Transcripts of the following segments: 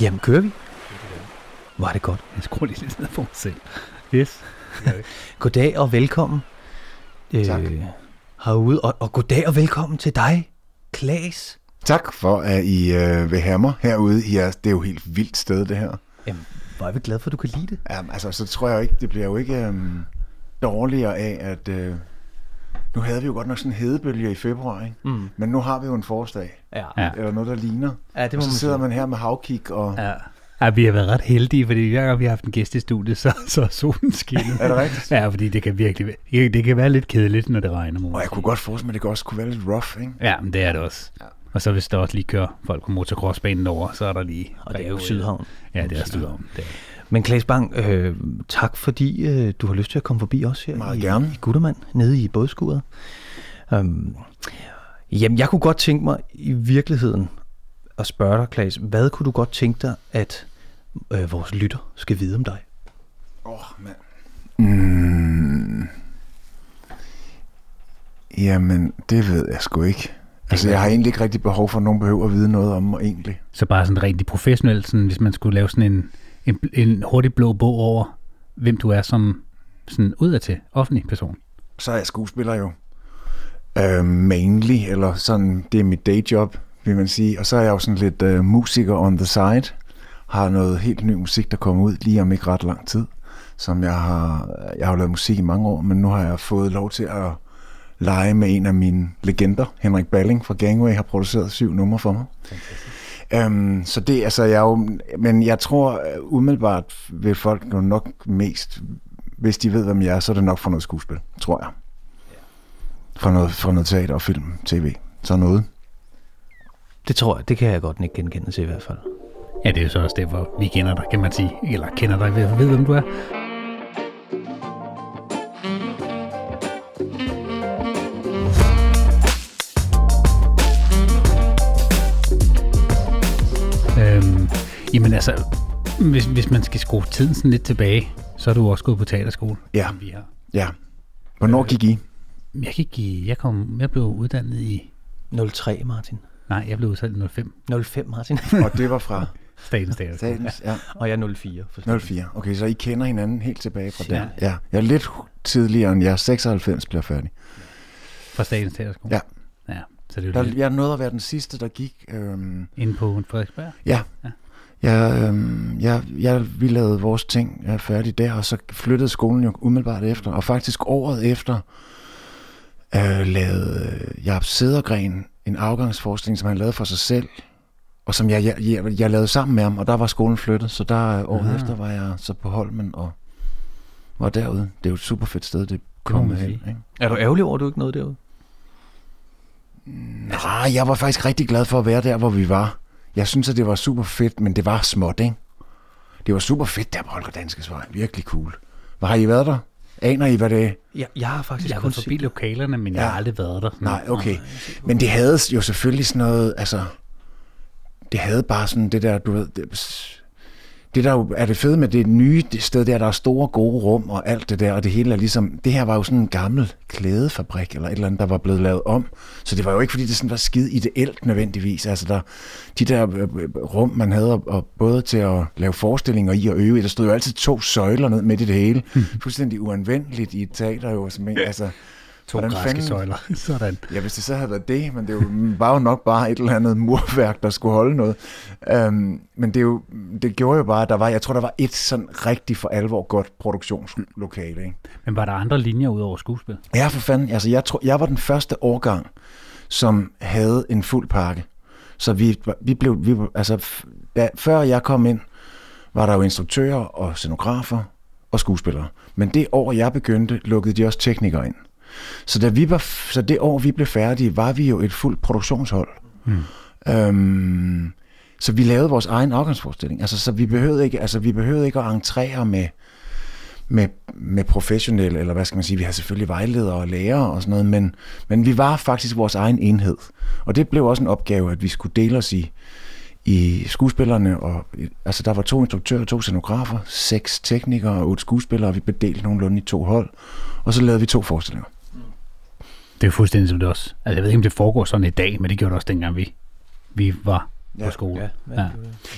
Jamen, kører vi? Var det godt. Jeg skruer lige lidt ned for mig selv. Yes. Goddag og velkommen. Tak. Øh, herude, og, og goddag og velkommen til dig, Klaas. Tak for, at I øh, vil have mig herude. I er, det er jo helt vildt sted, det her. Jamen, hvor er vi glade for, at du kan lide det. Ja, altså, så tror jeg jo ikke, det bliver jo ikke øhm, dårligere af, at... Øh, nu havde vi jo godt nok sådan en hedebølge i februar, ikke? Mm. Men nu har vi jo en forårsdag. Ja. Ja. Eller noget, der ligner. ja, det må Og så man sidder sige. man her med havkig og... Ja. Ja. vi har været ret heldige, fordi hver gang vi har haft en gæst i studiet, så, så er solen skinnet. Er det rigtigt? Ja, fordi det kan virkelig være- det kan være lidt kedeligt, når det regner. Og jeg kunne godt forestille mig, at det også kunne være lidt rough, ikke? Ja, men det er det også. Ja. Og så hvis der også lige kører folk på motocrossbanen over, så er der lige... Og det er jo Sydhavn. Ja, det er Sydhavn. Det er. Men Klaas Bang, øh, tak fordi øh, du har lyst til at komme forbi os her Meget i, gerne. i Guttermand, nede i bådskuret. Um, jamen, jeg kunne godt tænke mig i virkeligheden at spørge dig, Klaas, hvad kunne du godt tænke dig, at øh, vores lytter skal vide om dig? Åh, oh, mand. Mm. Jamen, det ved jeg sgu ikke. Altså, jeg har egentlig ikke rigtig behov for, at nogen behøver at vide noget om mig, egentlig. Så bare sådan rigtig professionelt, sådan, hvis man skulle lave sådan en, en, en hurtig blå bog over, hvem du er som sådan udadtil offentlig person. så er jeg skuespiller jo. Øh, mainly, eller sådan, det er mit dayjob, vil man sige. Og så er jeg jo sådan lidt øh, musiker on the side. Har noget helt ny musik, der kommer ud lige om ikke ret lang tid. Som jeg har, jeg har lavet musik i mange år, men nu har jeg fået lov til at lege med en af mine legender. Henrik Balling fra Gangway har produceret syv numre for mig. Øhm, så det, altså, jeg jo, men jeg tror øh, umiddelbart vil folk jo nok mest, hvis de ved, hvem jeg er, så er det nok fra noget skuespil, tror jeg. Fra noget, fra noget teater og film, tv, så noget. Det tror jeg, det kan jeg godt ikke genkende til i hvert fald. Ja, det er jo så også derfor, vi kender dig, kan man sige. Eller kender dig, ved, ved hvem du er. Jamen altså, hvis, hvis man skal skrue tiden sådan lidt tilbage, så er du også gået på teaterskole. Ja. som Vi har. Ja. Hvornår gik I? Jeg, gik i, jeg, kom, jeg blev uddannet i... 03, Martin. Nej, jeg blev uddannet i 05. 05, Martin. Og det var fra Statens Teaterskole. statens, ja. og jeg er 04. forstår du. 04. Okay, så I kender hinanden helt tilbage fra Ja. der. Ja. Jeg er lidt tidligere end jeg. 96 bliver færdig. Fra Statens Teaterskole. Ja. Ja, så det er Der, jo lidt jeg nåede at være den sidste, der gik. Øhm, inde på Frederiksberg. Ja. Ja. Jeg, øhm, jeg, jeg, vi lavede vores ting er færdig der, og så flyttede skolen jo umiddelbart efter. Og faktisk året efter øh, lavede øh, Jaap Sedergren en afgangsforestilling, som han lavede for sig selv, og som jeg, jeg, jeg, jeg lavede sammen med ham, og der var skolen flyttet, så der øh, året Aha. efter var jeg så på Holmen og var derude. Det er jo et super fedt sted, det kom hen. Ikke? Er du ærgerlig over, at du ikke nåede derude? Nej, jeg var faktisk rigtig glad for at være der, hvor vi var. Jeg synes, at det var super fedt, men det var småt, ikke? Det var super fedt der på Holger Danskes Vej. Virkelig cool. Hvad har I været der? Aner I, hvad det er? Jeg, jeg har faktisk Jeg har kun forbi set... lokalerne, men jeg Ja. har aldrig været der. Nej, okay. Men det havde jo selvfølgelig sådan noget, altså... Det havde bare sådan det der, du ved... Det, det der jo er det fede med det nye det sted der, der er store gode rum og alt det der, og det hele er ligesom, det her var jo sådan en gammel klædefabrik eller et eller andet, der var blevet lavet om. Så det var jo ikke, fordi det sådan var skide ideelt nødvendigvis. Altså der, de der øh, øh, rum, man havde, og, både til at lave forestillinger i og øve i, der stod jo altid to søjler ned midt i det hele. Fuldstændig uanvendeligt i et teater jo. Som, altså, To hvordan græske fanden- søjler. Sådan. Ja, hvis det så havde været det, men det var jo nok bare et eller andet murværk, der skulle holde noget. Um, men det, er jo, det gjorde jo bare, at der var, jeg tror, der var et sådan rigtig for alvor godt produktionslokale. Ikke? Men var der andre linjer ud over skuespil? Ja, for fanden. Altså, jeg, tror, jeg var den første årgang, som havde en fuld pakke. Så vi, vi blev, vi, altså, da, før jeg kom ind, var der jo instruktører og scenografer og skuespillere. Men det år, jeg begyndte, lukkede de også teknikere ind. Så, da vi var, så det år, vi blev færdige, var vi jo et fuldt produktionshold. Hmm. Øhm, så vi lavede vores egen afgangsforestilling. Altså, så vi behøvede ikke, altså, vi behøvede ikke at entrere med, med, med professionelle, eller hvad skal man sige, vi har selvfølgelig vejledere og lærere og sådan noget, men, men vi var faktisk vores egen enhed. Og det blev også en opgave, at vi skulle dele os i, i skuespillerne, og altså der var to instruktører, to scenografer, seks teknikere og otte skuespillere, og vi blev delt nogenlunde i to hold, og så lavede vi to forestillinger. Det er fuldstændig som det også. Altså, jeg ved ikke, om det foregår sådan i dag, men det gjorde det også dengang, vi, vi var ja, på skole. Ja, ja. ja.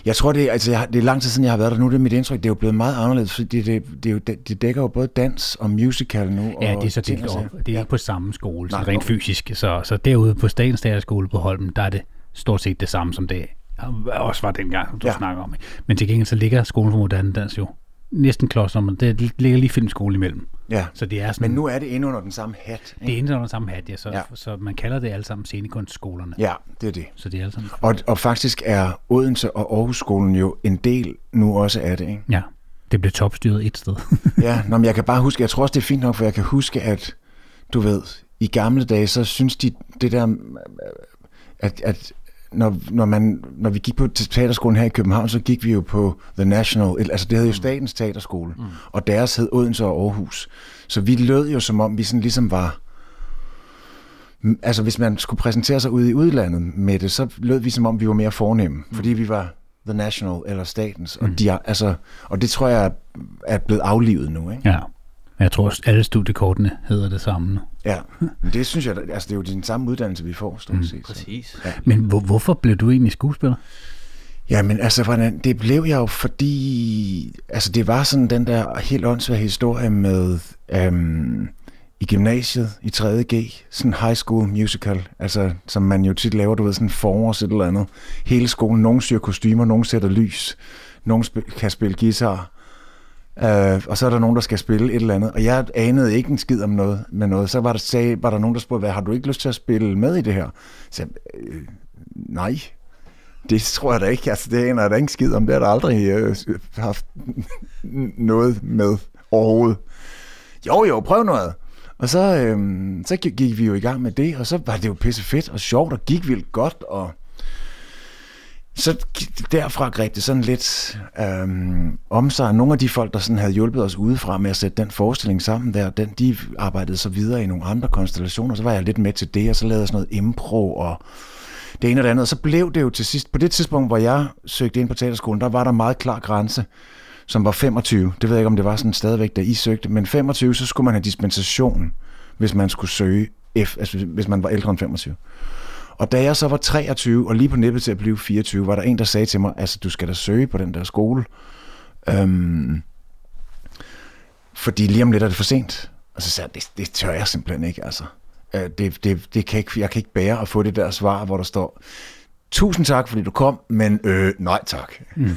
Jeg tror, det altså, jeg, det er lang tid siden, jeg har været der nu. Det er mit indtryk. Det er jo blevet meget anderledes, fordi det, det, det, det, det dækker jo både dans og musical nu. Ja, det er så delt op. Det er ja. ikke på samme skole, så Nej, rent fysisk. Så, så derude på Statens Teaterskole på Holmen, der er det stort set det samme som det også var dengang, du Ja. snakker om. Men til gengæld så ligger skolen for moderne dans jo næsten klods om, det ligger lige filmskole imellem. Ja. Så det er sådan, Men nu er det inde under den samme hat. det er Ikke? inden under samme hat, ja, så, Ja. ja. så man kalder det alle sammen scenekunstskolerne. Ja, det er det. Så det er alle sammen. Og, og faktisk er Odense og Aarhusskolen jo en del nu også af det, ikke? Ja, det blev topstyret et sted. Ja, nå, men jeg kan bare huske, jeg tror også, det er fint nok, for jeg kan huske, at du ved, i gamle dage, så synes de det der, at, at når, når, man, når vi gik på teaterskolen her i København, så gik vi jo på The National, altså det hed jo Statens Teaterskole, mm. og deres hed Odense og Aarhus. Så vi lød jo som om, vi sådan ligesom var, altså hvis man skulle præsentere sig ude i udlandet med det, så lød vi som om, vi var mere fornemme, mm. fordi vi var The National eller Statens, og, de, er- altså, og det tror jeg er, er blevet aflivet nu, ikke? ja. Jeg tror, at alle studiekortene hedder det samme nu. Ja, men det synes jeg, altså det er jo den samme uddannelse, vi får, stort set. så. Præcis. Men hvor, hvorfor blev du egentlig skuespiller? Ja, men altså, hvordan, det blev jeg jo, fordi altså, det var sådan den der helt åndssvage historie med øhm, i gymnasiet i 3.G, sådan high school musical, altså som man jo tit laver, du ved, sådan forårs et eller andet. Hele skolen, nogen syr kostymer, nogen sætter lys, nogen sp- kan spille guitar, øh, og så er der nogen, der skal spille et eller andet. Og jeg anede ikke en skid om noget med noget. Så var der, sagde, var der nogen, der spurgte, hvad, har du ikke lyst til at spille med i det her? Så jeg, øh, nej, det tror jeg da ikke. Altså, det aner jeg da ikke en skid om. Det har der aldrig øh, haft noget med overhovedet. Jo, jo, prøv noget. Og så, øh, så gik vi jo i gang med det, og så var det jo pisse fedt og sjovt, og gik vildt godt, og så derfra greb det sådan lidt øhm, om sig. Nogle af de folk, der sådan havde hjulpet os udefra med at sætte den forestilling sammen der, den, de arbejdede så videre i nogle andre konstellationer. Så var jeg lidt med til det, og så lavede jeg sådan noget impro og det ene og det andet. Og så blev det jo til sidst, på det tidspunkt, hvor jeg søgte ind på teaterskolen, der var der meget klar grænse, som var 25. Det ved jeg ikke, om det var sådan stadigvæk, da I søgte. Men 25, så skulle man have dispensation, hvis man skulle søge, F, altså hvis man var ældre end 25. Og da jeg så var 23, og lige på nippet til at blive 24, var der en, der sagde til mig, altså du skal da søge på den der skole. Øhm, fordi lige om lidt er det for sent. Og så sagde jeg, det, det tør jeg simpelthen ikke, altså. Øh, Det, det, det kan ikke, jeg kan ikke bære at få det der svar, hvor der står, tusind tak, fordi du kom, men øh, nej tak. Mm.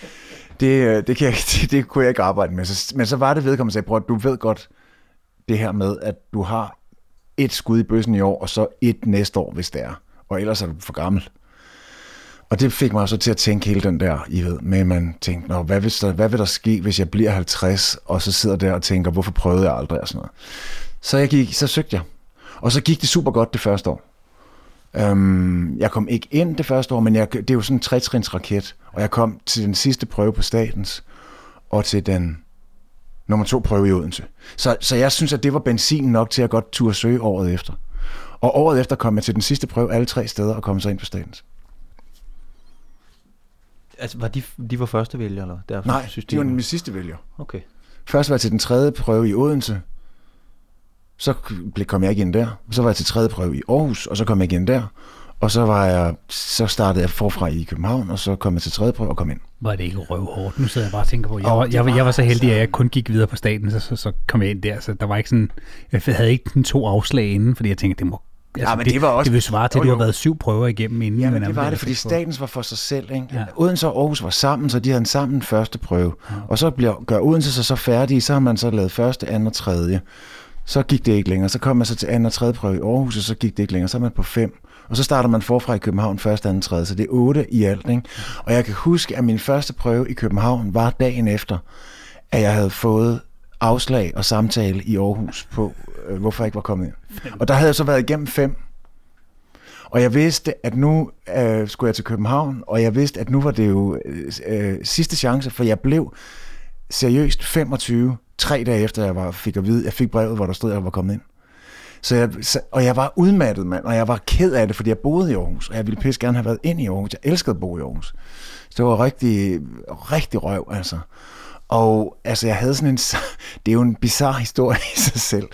det, øh, det, kan jeg, det, det kunne jeg ikke arbejde med. Så, men så var det vedkommende, sagde, prøv, at du ved godt det her med, at du har et skud i bøssen i år, og så et næste år, hvis det er. Og ellers er du for gammel. Og det fik mig så til at tænke hele den der, I ved, med at man tænkte, Nå, hvad, hvis der, hvad vil der ske, hvis jeg bliver 50, og så sidder der og tænker, hvorfor prøvede jeg aldrig, og sådan noget. Så, jeg gik, så søgte jeg. Og så gik det super godt det første år. Øhm, jeg kom ikke ind det første år, men jeg, det er jo sådan en tretrins raket, og jeg kom til den sidste prøve på statens, og til den nummer to prøve i Odense. Så, så jeg synes, at det var benzin nok til at godt turde søge året efter. Og året efter kom jeg til den sidste prøve alle tre steder og kom så ind på statens. Altså, var de, de var første vælger, eller? Derfor Nej, de systemet? var min sidste vælger. Okay. Først var jeg til den tredje prøve i Odense, så blev- kom jeg ind der. Så var jeg til tredje prøve i Aarhus, og så kom jeg ind der. Og så, var jeg, så startede jeg forfra i København, og så kom jeg til tredje prøve og kom ind. Var det ikke røvhårdt? Nu sidder jeg bare og tænker på, jeg, Åh, var, det jeg, var, jeg var så heldig, at altså- jeg kun gik videre på staten, så, så, så kom jeg ind der. Så der var ikke sådan, jeg havde ikke den to afslag inden, fordi jeg tænkte, det må altså, men det var også- det vil svare til, at du har været syv prøver igennem inden. Ja, men det var det, fordi statens var for sig selv. Ikke? Ja. Ja. Odense og Aarhus var sammen, så de havde en sammen første prøve. Ja. Og så bliver, gør Odense sig så færdige, så har man så lavet første, anden og tredje. Så gik det ikke længere. Så kom man så til anden og tredje prøve i Aarhus, og så gik det ikke længere. Så er man på fem. Og så starter man forfra i København første, anden, tredje. Så det er otte i alt. Ikke? Og jeg kan huske, at min første prøve i København var dagen efter, at jeg havde fået afslag og samtale i Aarhus på, øh, hvorfor jeg ikke var kommet ind. Og der havde jeg så været igennem fem. Og jeg vidste, at nu øh, skulle jeg til København, og jeg vidste, at nu var det jo øh, øh, sidste chance, for jeg blev seriøst 25, tre dage efter jeg var, fik at vide, jeg fik brevet, hvor der stod, at jeg var kommet ind. Så jeg, så, og jeg var udmattet, mand, og jeg var ked af det, fordi jeg boede i Aarhus, og jeg ville pisse gerne have været ind i Aarhus. Jeg elskede at bo i Aarhus. Så det var rigtig, rigtig røv, altså. Og altså, jeg havde sådan en... Det er jo en bizarre historie i sig selv.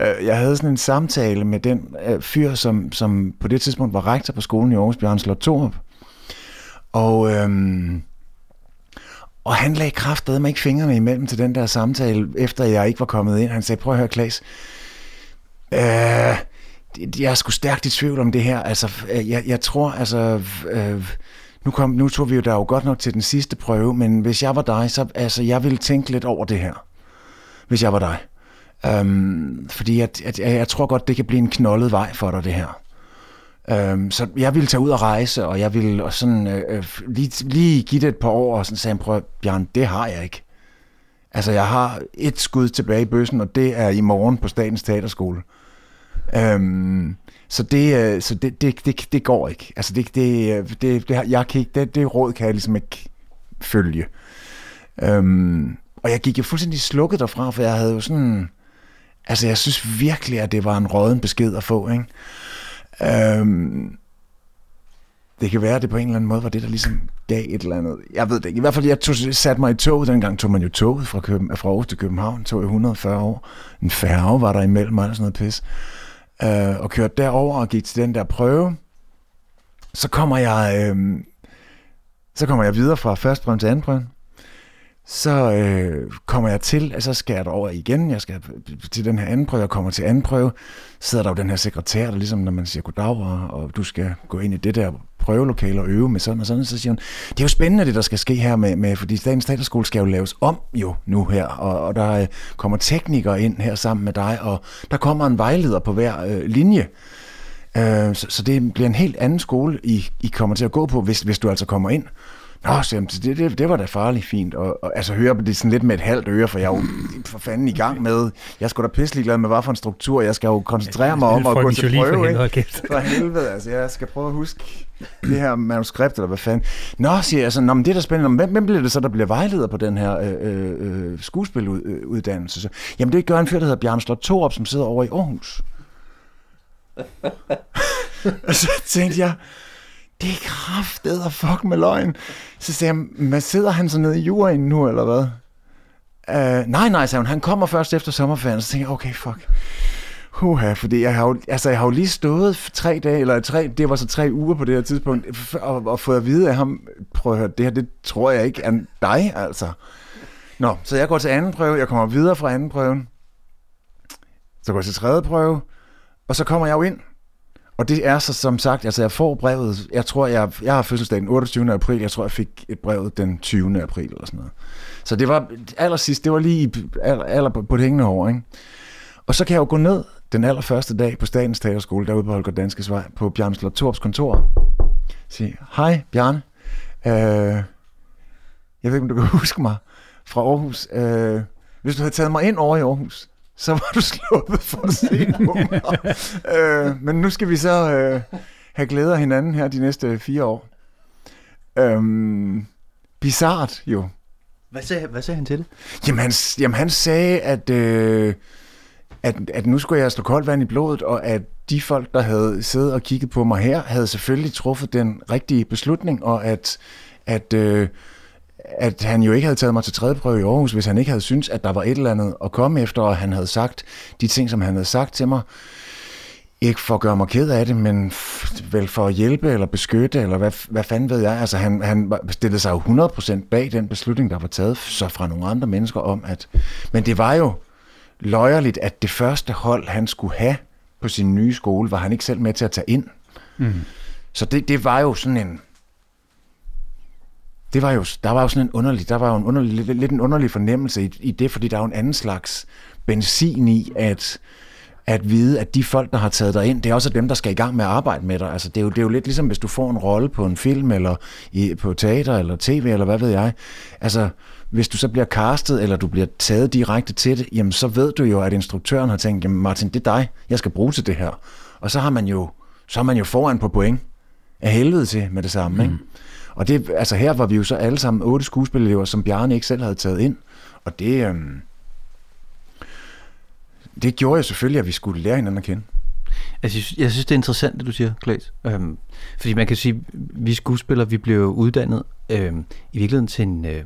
Øh, jeg havde sådan en samtale med den øh, fyr, som, som på det tidspunkt var rektor på skolen i Aarhus, Bjørn Slot Thorup. Og, øhm, og han lagde kraftedeme ikke fingrene imellem til den der samtale, efter jeg ikke var kommet ind. Han sagde, prøv at høre, Klaas, øh, jeg er sgu stærkt i tvivl om det her. Altså, øh, jeg, jeg tror, altså... Øh, nu, kom, nu tog vi jo der jo godt nok til den sidste prøve, men hvis jeg var dig, så altså, jeg ville tænke lidt over det her. Hvis jeg var dig. Øhm, fordi jeg, jeg, jeg tror godt, det kan blive en knoldet vej for dig, det her. Øhm, så jeg ville tage ud og rejse, og jeg ville og sådan, øh, øh, lige, lige give det et par år, og sådan sagde, prøv Bjørn, det har jeg ikke. Altså, jeg har et skud tilbage i bøssen, og det er i morgen på Statens Teaterskole. Øhm, så det, øh, så det, det, det, det går ikke. Altså det, det, øh, det, det, jeg kan ikke, det, det råd kan jeg ligesom ikke følge. Øhm, og jeg gik jo fuldstændig slukket derfra, for jeg havde jo sådan... Altså jeg synes virkelig, at det var en råden besked at få, ikke? Øhm, det kan være, at det på en eller anden måde var det, der ligesom gav et eller andet. Jeg ved det ikke. I hvert fald, jeg tog, satte mig i toget. Dengang tog man jo toget fra, Køben, fra Aarhus til København. Tog i 140 år. En færge var der imellem og sådan noget pis øh, og kørte derover og gik til den der prøve. Så kommer jeg, øh, så kommer jeg videre fra første prøve til anden prøve. Så øh, kommer jeg til, og så skal jeg derover igen. Jeg skal til den her anden prøve, jeg kommer til anden prøve. Sidder der jo den her sekretær, der ligesom når man siger goddag, og, og du skal gå ind i det der prøvelokale og øve med sådan og sådan. Så siger hun, det er jo spændende, det der skal ske her med, med fordi Statens Teaterskole skal jo laves om jo nu her, og, og der øh, kommer teknikere ind her sammen med dig, og der kommer en vejleder på hver øh, linje. Øh, så, så det bliver en helt anden skole, I, I kommer til at gå på, hvis, hvis du altså kommer ind. Nå, så jamen, det, det, det var da farligt fint. Og, og altså høre på det sådan lidt med et halvt øre, for jeg er jo for fanden i gang med, jeg skulle da pisselig glad med, hvad for en struktur, jeg skal jo koncentrere mig om at gå til prøve. For, ikke? for helvede, altså jeg skal prøve at huske det her manuskript, eller hvad fanden. Nå, siger jeg så, Nå, men det er da spændende. Hvem, hvem bliver det så, der bliver vejleder på den her øh, øh, øh skuespiluddannelse? Så, jamen det gør en fyr, der hedder Bjørn Slot Torup, som sidder over i Aarhus. og så tænkte jeg, det er kraftet og fuck med løgn. Så sagde jeg, men sidder han så nede i juraen nu, eller hvad? Uh, nej, nej, sagde hun, han kommer først efter sommerferien. Så tænkte jeg, okay, fuck. Huha, fordi jeg har, jo, altså, jeg har jo lige stået tre dage, eller tre, det var så tre uger på det her tidspunkt, og, og fået at vide af ham, prøv at høre, det her, det tror jeg ikke er dig, altså. Nå, så jeg går til anden prøve, jeg kommer videre fra anden prøven, så går jeg til tredje prøve, og så kommer jeg jo ind, og det er så som sagt, altså jeg får brevet, jeg tror, jeg, jeg har fødselsdag den 28. april, jeg tror, jeg fik et brev den 20. april eller sådan noget. Så det var allersidst, det var lige aller, aller på det hængende år, ikke? Og så kan jeg jo gå ned den allerførste dag på Statens Teaterskole, derude på Holger Danskes Vej, på Bjarne Slot Torps kontor. Sige, hej Bjarne, øh, jeg ved ikke, om du kan huske mig fra Aarhus. Øh, hvis du havde taget mig ind over i Aarhus, så var du sluppet for at se på mig. øh, men nu skal vi så øh, have glæde af hinanden her de næste fire år. Øhm, bizart jo. Hvad sagde, hvad sagde han til det? Jamen han, jamen, han sagde, at, øh, at, at nu skulle jeg slå koldt vand i blodet, og at de folk, der havde siddet og kigget på mig her, havde selvfølgelig truffet den rigtige beslutning, og at, at øh, at han jo ikke havde taget mig til tredje prøve i Aarhus, hvis han ikke havde syntes, at der var et eller andet at komme efter, og han havde sagt de ting, som han havde sagt til mig. Ikke for at gøre mig ked af det, men vel for at hjælpe eller beskytte, eller hvad, hvad fanden ved jeg. Altså han, han stillede sig jo 100% bag den beslutning, der var taget så fra nogle andre mennesker om, at... Men det var jo løjerligt, at det første hold, han skulle have på sin nye skole, var han ikke selv med til at tage ind. Mm. Så det, det var jo sådan en det var jo, der var jo sådan en underlig, der var jo en underlig, lidt, lidt en underlig fornemmelse i, i det, fordi der er jo en anden slags benzin i, at, at vide, at de folk, der har taget dig ind, det er også dem, der skal i gang med at arbejde med dig. Altså, det, er jo, det er jo lidt ligesom, hvis du får en rolle på en film, eller i, på teater, eller tv, eller hvad ved jeg. Altså, hvis du så bliver castet, eller du bliver taget direkte til det, jamen så ved du jo, at instruktøren har tænkt, jamen Martin, det er dig, jeg skal bruge til det her. Og så har man jo, så er man jo foran på point af helvede til med det samme, mm. ikke? Og det, altså her var vi jo så alle sammen otte skuespillerelever, som Bjarne ikke selv havde taget ind. Og det, øhm, det gjorde jo selvfølgelig, at vi skulle lære hinanden at kende. Altså, jeg synes, det er interessant, det du siger, Klaas. Øhm, fordi man kan sige, vi skuespillere, vi blev uddannet øhm, i virkeligheden til en øh,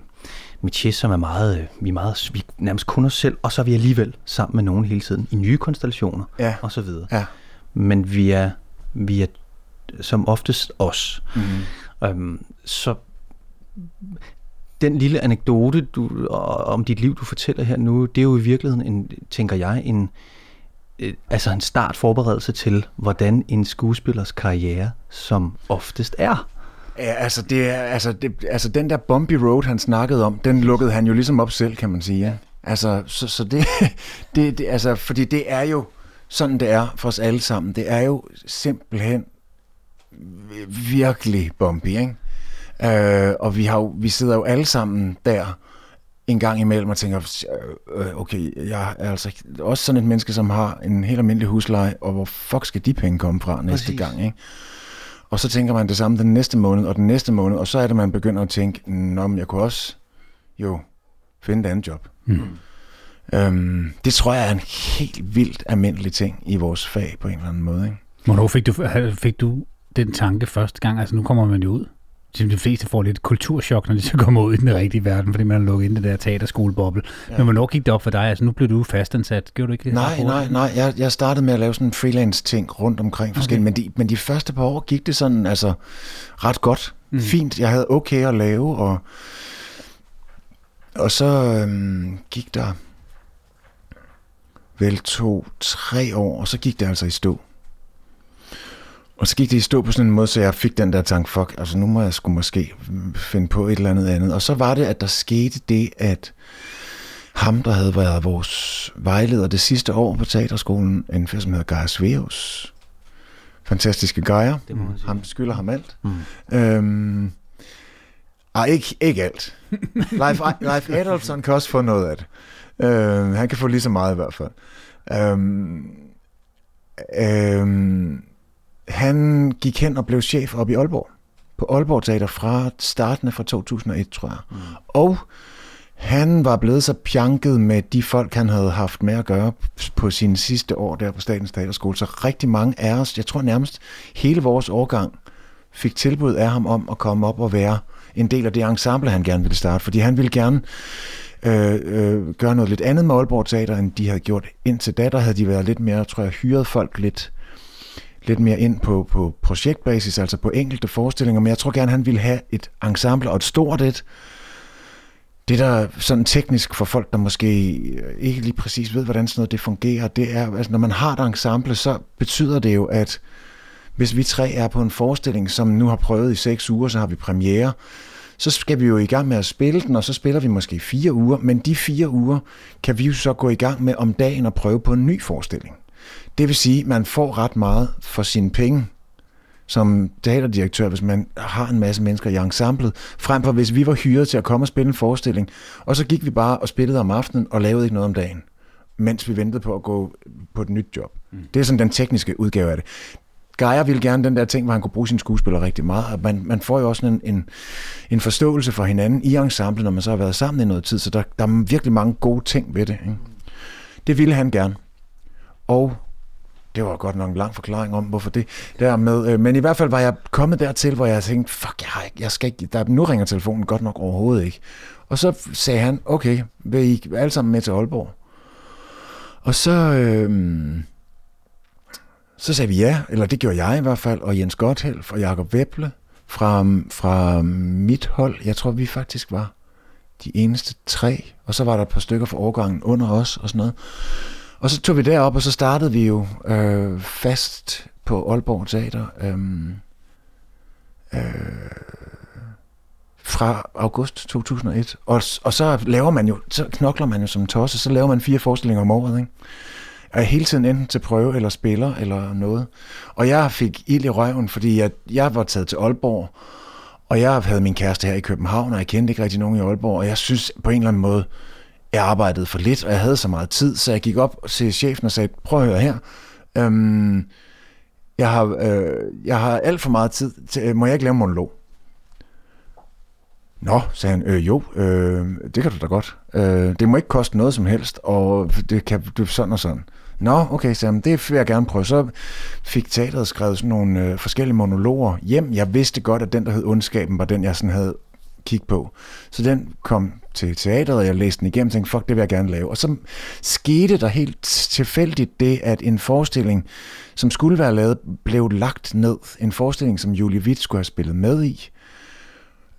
métier, som er meget, øh, vi er meget, vi nærmest kun os selv, og så er vi alligevel sammen med nogen hele tiden, i nye konstellationer, ja. og så videre. Ja. Men vi er, vi er som oftest os. Mm. Øhm, så den lille anekdote du, om dit liv, du fortæller her nu, det er jo i virkeligheden, en, tænker jeg, en, øh, altså en start forberedelse til, hvordan en skuespillers karriere som oftest er. Ja, altså, det er, altså, det, altså den der bumpy road, han snakkede om, den lukkede han jo ligesom op selv, kan man sige. Ja? Altså, så, så det, det, det, altså, fordi det er jo sådan, det er for os alle sammen. Det er jo simpelthen virkelig bumpy, ikke? Øh, og vi, har jo, vi sidder jo alle sammen der en gang imellem og tænker, øh, okay, jeg er altså også sådan et menneske, som har en helt almindelig husleje, og hvor fuck skal de penge komme fra næste Præcis. gang, ikke? Og så tænker man det samme den næste måned og den næste måned, og så er det, man begynder at tænke, Nå, men jeg kunne også jo finde et andet job. Mm. Øhm, det tror jeg er en helt vildt almindelig ting i vores fag på en eller anden måde. Ikke? Hvornår fik du, fik du den tanke første gang? Altså nu kommer man jo ud. De fleste får lidt kulturschok, når de så kommer ud i den rigtige verden, fordi man har lukket ind i det der teaterskoleboble. Ja. Men hvornår gik det op for dig? Altså nu blev du fastansat. Gjorde du ikke det? Nej, nej, nej. Jeg, jeg startede med at lave sådan en freelance ting rundt omkring forskellige. Okay. Men, de, men de første par år gik det sådan altså ret godt. Mm. Fint. Jeg havde okay at lave, og, og så øhm, gik der vel to-tre år, og så gik det altså i stå. Og så gik det i stå på sådan en måde, så jeg fik den der tanke, fuck, altså nu må jeg skulle måske finde på et eller andet andet. Og så var det, at der skete det, at ham, der havde været vores vejleder det sidste år på teaterskolen, en fyr, som hedder Geir Sveus, fantastiske Geir, ham skylder ham alt. Mm. Øhm, ej, ikke, ikke alt. Leif, Leif Adolfsson kan også få noget af det. Øh, han kan få lige så meget i hvert fald. Øh, øh, han gik hen og blev chef op i Aalborg. På Aalborg Teater fra starten fra 2001, tror jeg. Mm. Og han var blevet så pjanket med de folk, han havde haft med at gøre på sine sidste år der på Statens Teaterskole. Så rigtig mange af os, jeg tror nærmest hele vores årgang, fik tilbud af ham om at komme op og være en del af det ensemble, han gerne ville starte. Fordi han ville gerne øh, øh, gøre noget lidt andet med Aalborg Teater, end de havde gjort indtil da. Der havde de været lidt mere, tror jeg, hyret folk lidt, lidt mere ind på, på projektbasis, altså på enkelte forestillinger, men jeg tror gerne, han ville have et ensemble og et stort et. Det der sådan teknisk for folk, der måske ikke lige præcis ved, hvordan sådan noget det fungerer, det er, altså når man har et ensemble, så betyder det jo, at hvis vi tre er på en forestilling, som nu har prøvet i seks uger, så har vi premiere, så skal vi jo i gang med at spille den, og så spiller vi måske fire uger, men de fire uger kan vi jo så gå i gang med om dagen og prøve på en ny forestilling. Det vil sige, at man får ret meget for sine penge som teaterdirektør, hvis man har en masse mennesker i ensemblet, frem for hvis vi var hyret til at komme og spille en forestilling, og så gik vi bare og spillede om aftenen og lavede ikke noget om dagen, mens vi ventede på at gå på et nyt job. Mm. Det er sådan den tekniske udgave af det. Geir ville gerne den der ting, hvor han kunne bruge sine skuespillere rigtig meget. Og man, man får jo også en, en, en forståelse for hinanden i ensemblet, når man så har været sammen i noget tid. Så der, der er virkelig mange gode ting ved det. Ikke? Det ville han gerne. Og det var godt nok en lang forklaring om, hvorfor det der med. Øh, men i hvert fald var jeg kommet dertil, hvor jeg tænkte, fuck, jeg, har ikke, jeg skal ikke, der, nu ringer telefonen godt nok overhovedet ikke. Og så sagde han, okay, vil I alle sammen med til Aalborg? Og så, øh, så sagde vi ja, eller det gjorde jeg i hvert fald, og Jens Gotthelf og Jakob Weble fra, fra mit hold. Jeg tror, vi faktisk var de eneste tre, og så var der et par stykker fra årgangen under os og sådan noget. Og så tog vi derop, og så startede vi jo øh, fast på Aalborg Teater øh, øh, fra august 2001. Og, og så laver man jo, så knokler man jo som tosse, så laver man fire forestillinger om året, ikke? er hele tiden enten til prøve eller spiller eller noget. Og jeg fik ild i røven, fordi jeg, jeg var taget til Aalborg, og jeg havde min kæreste her i København, og jeg kendte ikke rigtig nogen i Aalborg, og jeg synes på en eller anden måde, jeg arbejdede for lidt, og jeg havde så meget tid, så jeg gik op til chefen og sagde, prøv at høre her, øhm, jeg, har, øh, jeg har alt for meget tid, til, øh, må jeg ikke lave monolog? Nå, sagde han, øh, jo, øh, det kan du da godt. Øh, det må ikke koste noget som helst, og det kan du sådan og sådan. Nå, okay, så det vil jeg gerne prøve. Så fik teateret skrevet sådan nogle øh, forskellige monologer hjem. Jeg vidste godt, at den, der hed Ondskaben, var den, jeg sådan havde kigget på. Så den kom til teateret, og jeg læste den igennem og tænkte, fuck, det vil jeg gerne lave. Og så skete der helt tilfældigt det, at en forestilling, som skulle være lavet, blev lagt ned. En forestilling, som Julie Witt skulle have spillet med i,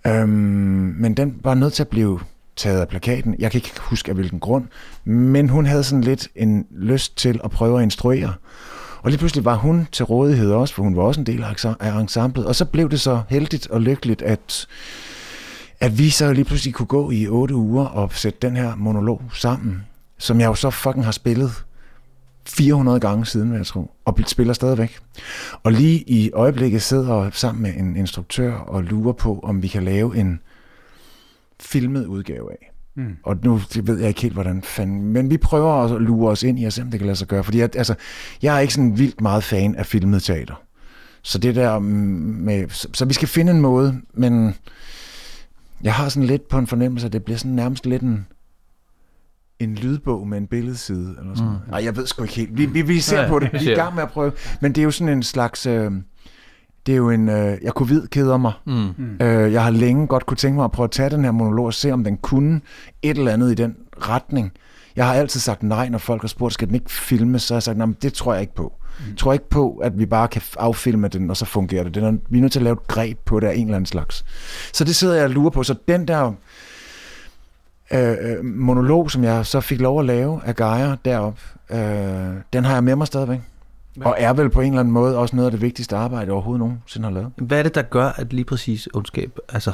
Øhm, men den var nødt til at blive taget af plakaten. Jeg kan ikke huske af hvilken grund, men hun havde sådan lidt en lyst til at prøve at instruere. Og lige pludselig var hun til rådighed også, for hun var også en del af ensemblet. Og så blev det så heldigt og lykkeligt, at, at vi så lige pludselig kunne gå i otte uger og sætte den her monolog sammen, som jeg jo så fucking har spillet 400 gange siden, vil jeg tro, og spiller stadigvæk. Og lige i øjeblikket sidder jeg sammen med en instruktør og lurer på, om vi kan lave en filmet udgave af. Mm. Og nu ved jeg ikke helt, hvordan fanden... Men vi prøver at lure os ind i at se, om det kan lade sig gøre. Fordi jeg, altså, jeg er ikke sådan vildt meget fan af filmet teater. Så det der med... Så, så vi skal finde en måde, men jeg har sådan lidt på en fornemmelse, at det bliver sådan nærmest lidt en en lydbog med en billedside. Eller sådan. Mm. Nej, jeg ved sgu ikke helt. Vi, vi, vi ser ja, på det. Vi er i gang med at prøve. Men det er jo sådan en slags... Øh, det er jo en... Øh, jeg kunne vid keder mig. Mm. Øh, jeg har længe godt kunne tænke mig at prøve at tage den her monolog og se, om den kunne et eller andet i den retning. Jeg har altid sagt nej, når folk har spurgt, skal den ikke filmes? Så har jeg sagt, nej, det tror jeg ikke på. Mm. Jeg tror ikke på, at vi bare kan affilme den, og så fungerer det. Den er, vi er nødt til at lave et greb på det af en eller anden slags. Så det sidder jeg og lurer på. Så den der Øh, øh, monolog, som jeg så fik lov at lave af Gaia derop, øh, den har jeg med mig stadigvæk. Og er vel på en eller anden måde også noget af det vigtigste arbejde, jeg overhovedet nogensinde har lavet. Hvad er det, der gør, at lige præcis ondskab altså,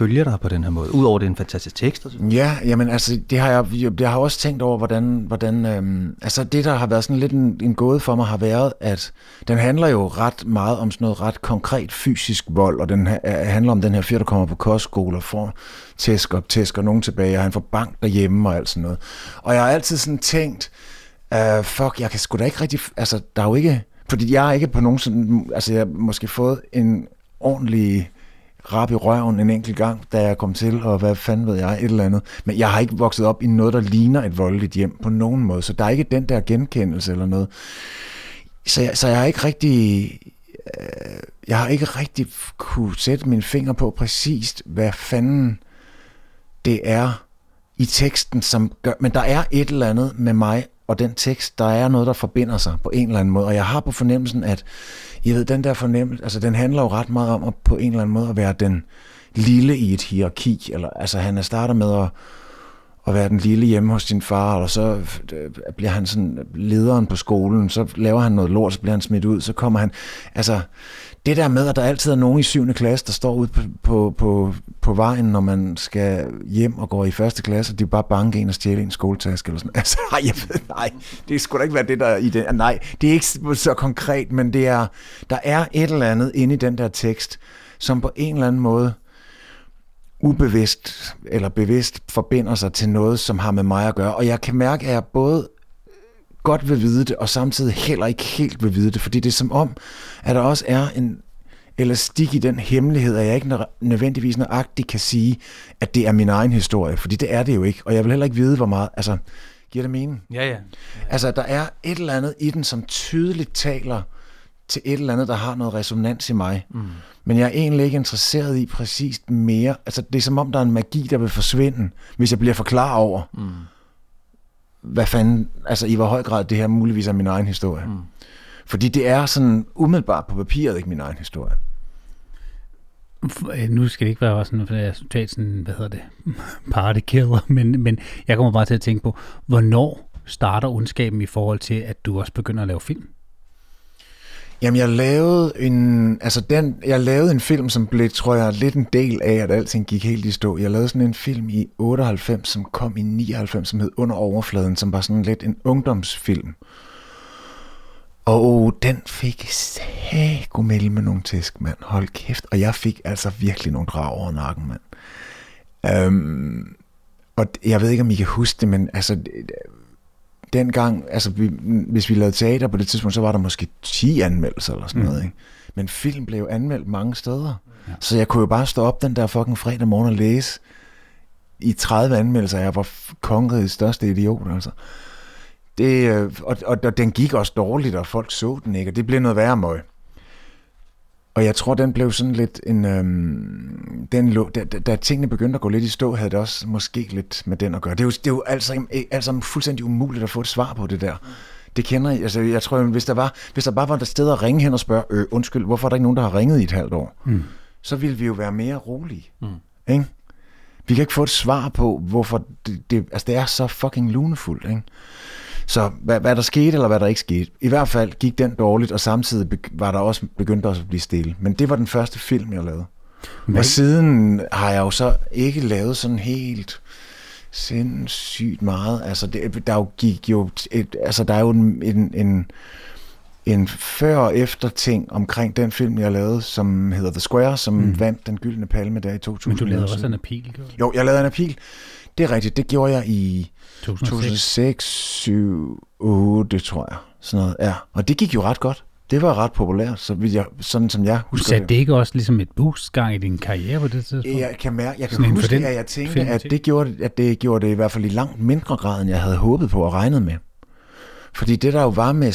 følger dig på den her måde? Udover det er en fantastisk tekst? Og sådan. Ja, jamen altså, det har jeg, det har også tænkt over, hvordan, hvordan øhm, altså det, der har været sådan lidt en, en gåde for mig, har været, at den handler jo ret meget om sådan noget ret konkret fysisk vold, og den handler om den her fyr, der kommer på kostskole og får tæsk og tæsk og nogen tilbage, og han får bank derhjemme og alt sådan noget. Og jeg har altid sådan tænkt, uh, fuck, jeg kan sgu da ikke rigtig, altså der er jo ikke, fordi jeg er ikke på nogen sådan, altså jeg har måske fået en ordentlig rap i røven en enkelt gang, da jeg kom til, og hvad fanden ved jeg, et eller andet. Men jeg har ikke vokset op i noget, der ligner et voldeligt hjem på nogen måde, så der er ikke den der genkendelse eller noget. Så jeg, så jeg har ikke rigtig... Øh, jeg har ikke rigtig kunne sætte mine fingre på præcist, hvad fanden det er i teksten, som gør... Men der er et eller andet med mig og den tekst, der er noget, der forbinder sig på en eller anden måde. Og jeg har på fornemmelsen, at jeg ved, den der fornemmelse, altså den handler jo ret meget om at på en eller anden måde at være den lille i et hierarki. Eller, altså han starter med at, at være den lille hjemme hos sin far, og så øh, bliver han sådan lederen på skolen, så laver han noget lort, så bliver han smidt ud, så kommer han, altså det der med, at der altid er nogen i 7. klasse, der står ude på, på, på, på vejen, når man skal hjem og går i første klasse, og de er bare bange en og stjæle en skoletaske eller sådan Altså, nej, jeg ved, nej, det skulle da ikke være det, der i det. Nej, det er ikke så konkret, men det er, der er et eller andet inde i den der tekst, som på en eller anden måde ubevidst eller bevidst forbinder sig til noget, som har med mig at gøre. Og jeg kan mærke, at jeg både godt vil vide det, og samtidig heller ikke helt vil vide det, fordi det er som om, at der også er en elastik i den hemmelighed, at jeg ikke nødvendigvis nøjagtigt kan sige, at det er min egen historie, fordi det er det jo ikke, og jeg vil heller ikke vide, hvor meget, altså, giver det mening? Ja, ja. ja. Altså, der er et eller andet i den, som tydeligt taler til et eller andet, der har noget resonans i mig. Mm. Men jeg er egentlig ikke interesseret i præcist mere. Altså, det er som om, der er en magi, der vil forsvinde, hvis jeg bliver for klar over, mm hvad fanden, altså i hvor høj grad det her muligvis er min egen historie. Mm. Fordi det er sådan umiddelbart på papiret ikke min egen historie. Øh, nu skal det ikke være sådan, at jeg totalt sådan, hvad hedder det, partykiller, men, men jeg kommer bare til at tænke på, hvornår starter ondskaben i forhold til, at du også begynder at lave film? Jamen, jeg lavede en, altså den, jeg lavede en film, som blev, tror jeg, lidt en del af, at alting gik helt i stå. Jeg lavede sådan en film i 98, som kom i 99, som hed Under Overfladen, som var sådan lidt en ungdomsfilm. Og den fik sagomælde med nogle tæsk, mand. Hold kæft. Og jeg fik altså virkelig nogle drag over nakken, mand. Øhm, og jeg ved ikke, om I kan huske det, men altså, dengang, altså vi, hvis vi lavede teater på det tidspunkt, så var der måske 10 anmeldelser eller sådan mm. noget, ikke? Men film blev anmeldt mange steder. Ja. Så jeg kunne jo bare stå op den der fucking fredag morgen og læse i 30 anmeldelser, jeg var kongerigets største idiot, altså. Det, øh, og, og, og, den gik også dårligt, og folk så den ikke, og det blev noget værre møg. Og jeg tror, den blev sådan lidt en... Øhm, den lå, da, da tingene begyndte at gå lidt i stå, havde det også måske lidt med den at gøre. Det er jo, det er jo altså, altså fuldstændig umuligt at få et svar på det der. Det kender jeg. Altså, jeg tror, hvis der, var, hvis der bare var et sted at ringe hen og spørge, øh, undskyld, hvorfor er der ikke nogen, der har ringet i et halvt år? Mm. så ville vi jo være mere rolige. Mm. Ikke? Vi kan ikke få et svar på, hvorfor det, det, altså det er så fucking lunefuldt. Ikke? Så hvad, hvad der skete, eller hvad der ikke skete. I hvert fald gik den dårligt, og samtidig var der også begyndt også at blive stille. Men det var den første film, jeg lavede. Hvad? Og siden har jeg jo så ikke lavet sådan helt sindssygt meget. Altså, det, der jo gik jo, et, altså, der er jo en, en, en, en før- og efter ting omkring den film, jeg lavede, som hedder The Square, som mm. vandt den gyldne palme der i 2000. Men du lavede også en gjorde Jo, jeg lavede en appeal. Det er rigtigt, det gjorde jeg i 2006, 2007, 8, tror jeg. Sådan noget, ja. Og det gik jo ret godt. Det var ret populært, så jeg, sådan som jeg husker Satte det ikke også ligesom et boost gang i din karriere på det tidspunkt? Jeg kan, mærke, jeg kan sådan huske, at jeg tænkte, at det, gjorde, at det gjorde det i hvert fald i langt mindre grad, end jeg havde håbet på og regnet med. Fordi det der jo var med,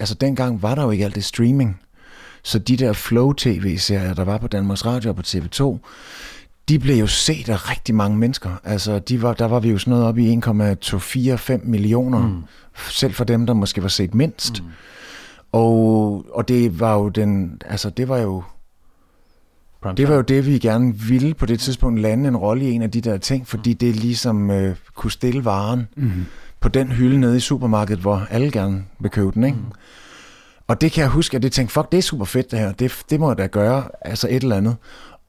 altså dengang var der jo ikke alt det streaming. Så de der Flow-tv-serier, der var på Danmarks Radio og på TV2, de blev jo set af rigtig mange mennesker. Altså, de var, der var vi jo sådan noget op i 1,245 millioner, mm. selv for dem, der måske var set mindst. Mm. Og, og det var jo den, altså det var jo, det var jo det, vi gerne ville på det tidspunkt lande en rolle i en af de der ting, fordi mm. det ligesom øh, kunne stille varen mm. på den hylde nede i supermarkedet, hvor alle gerne vil købe den, ikke? Mm. Og det kan jeg huske, at jeg tænkte, fuck, det er super fedt det her, det, det må jeg da gøre, altså et eller andet.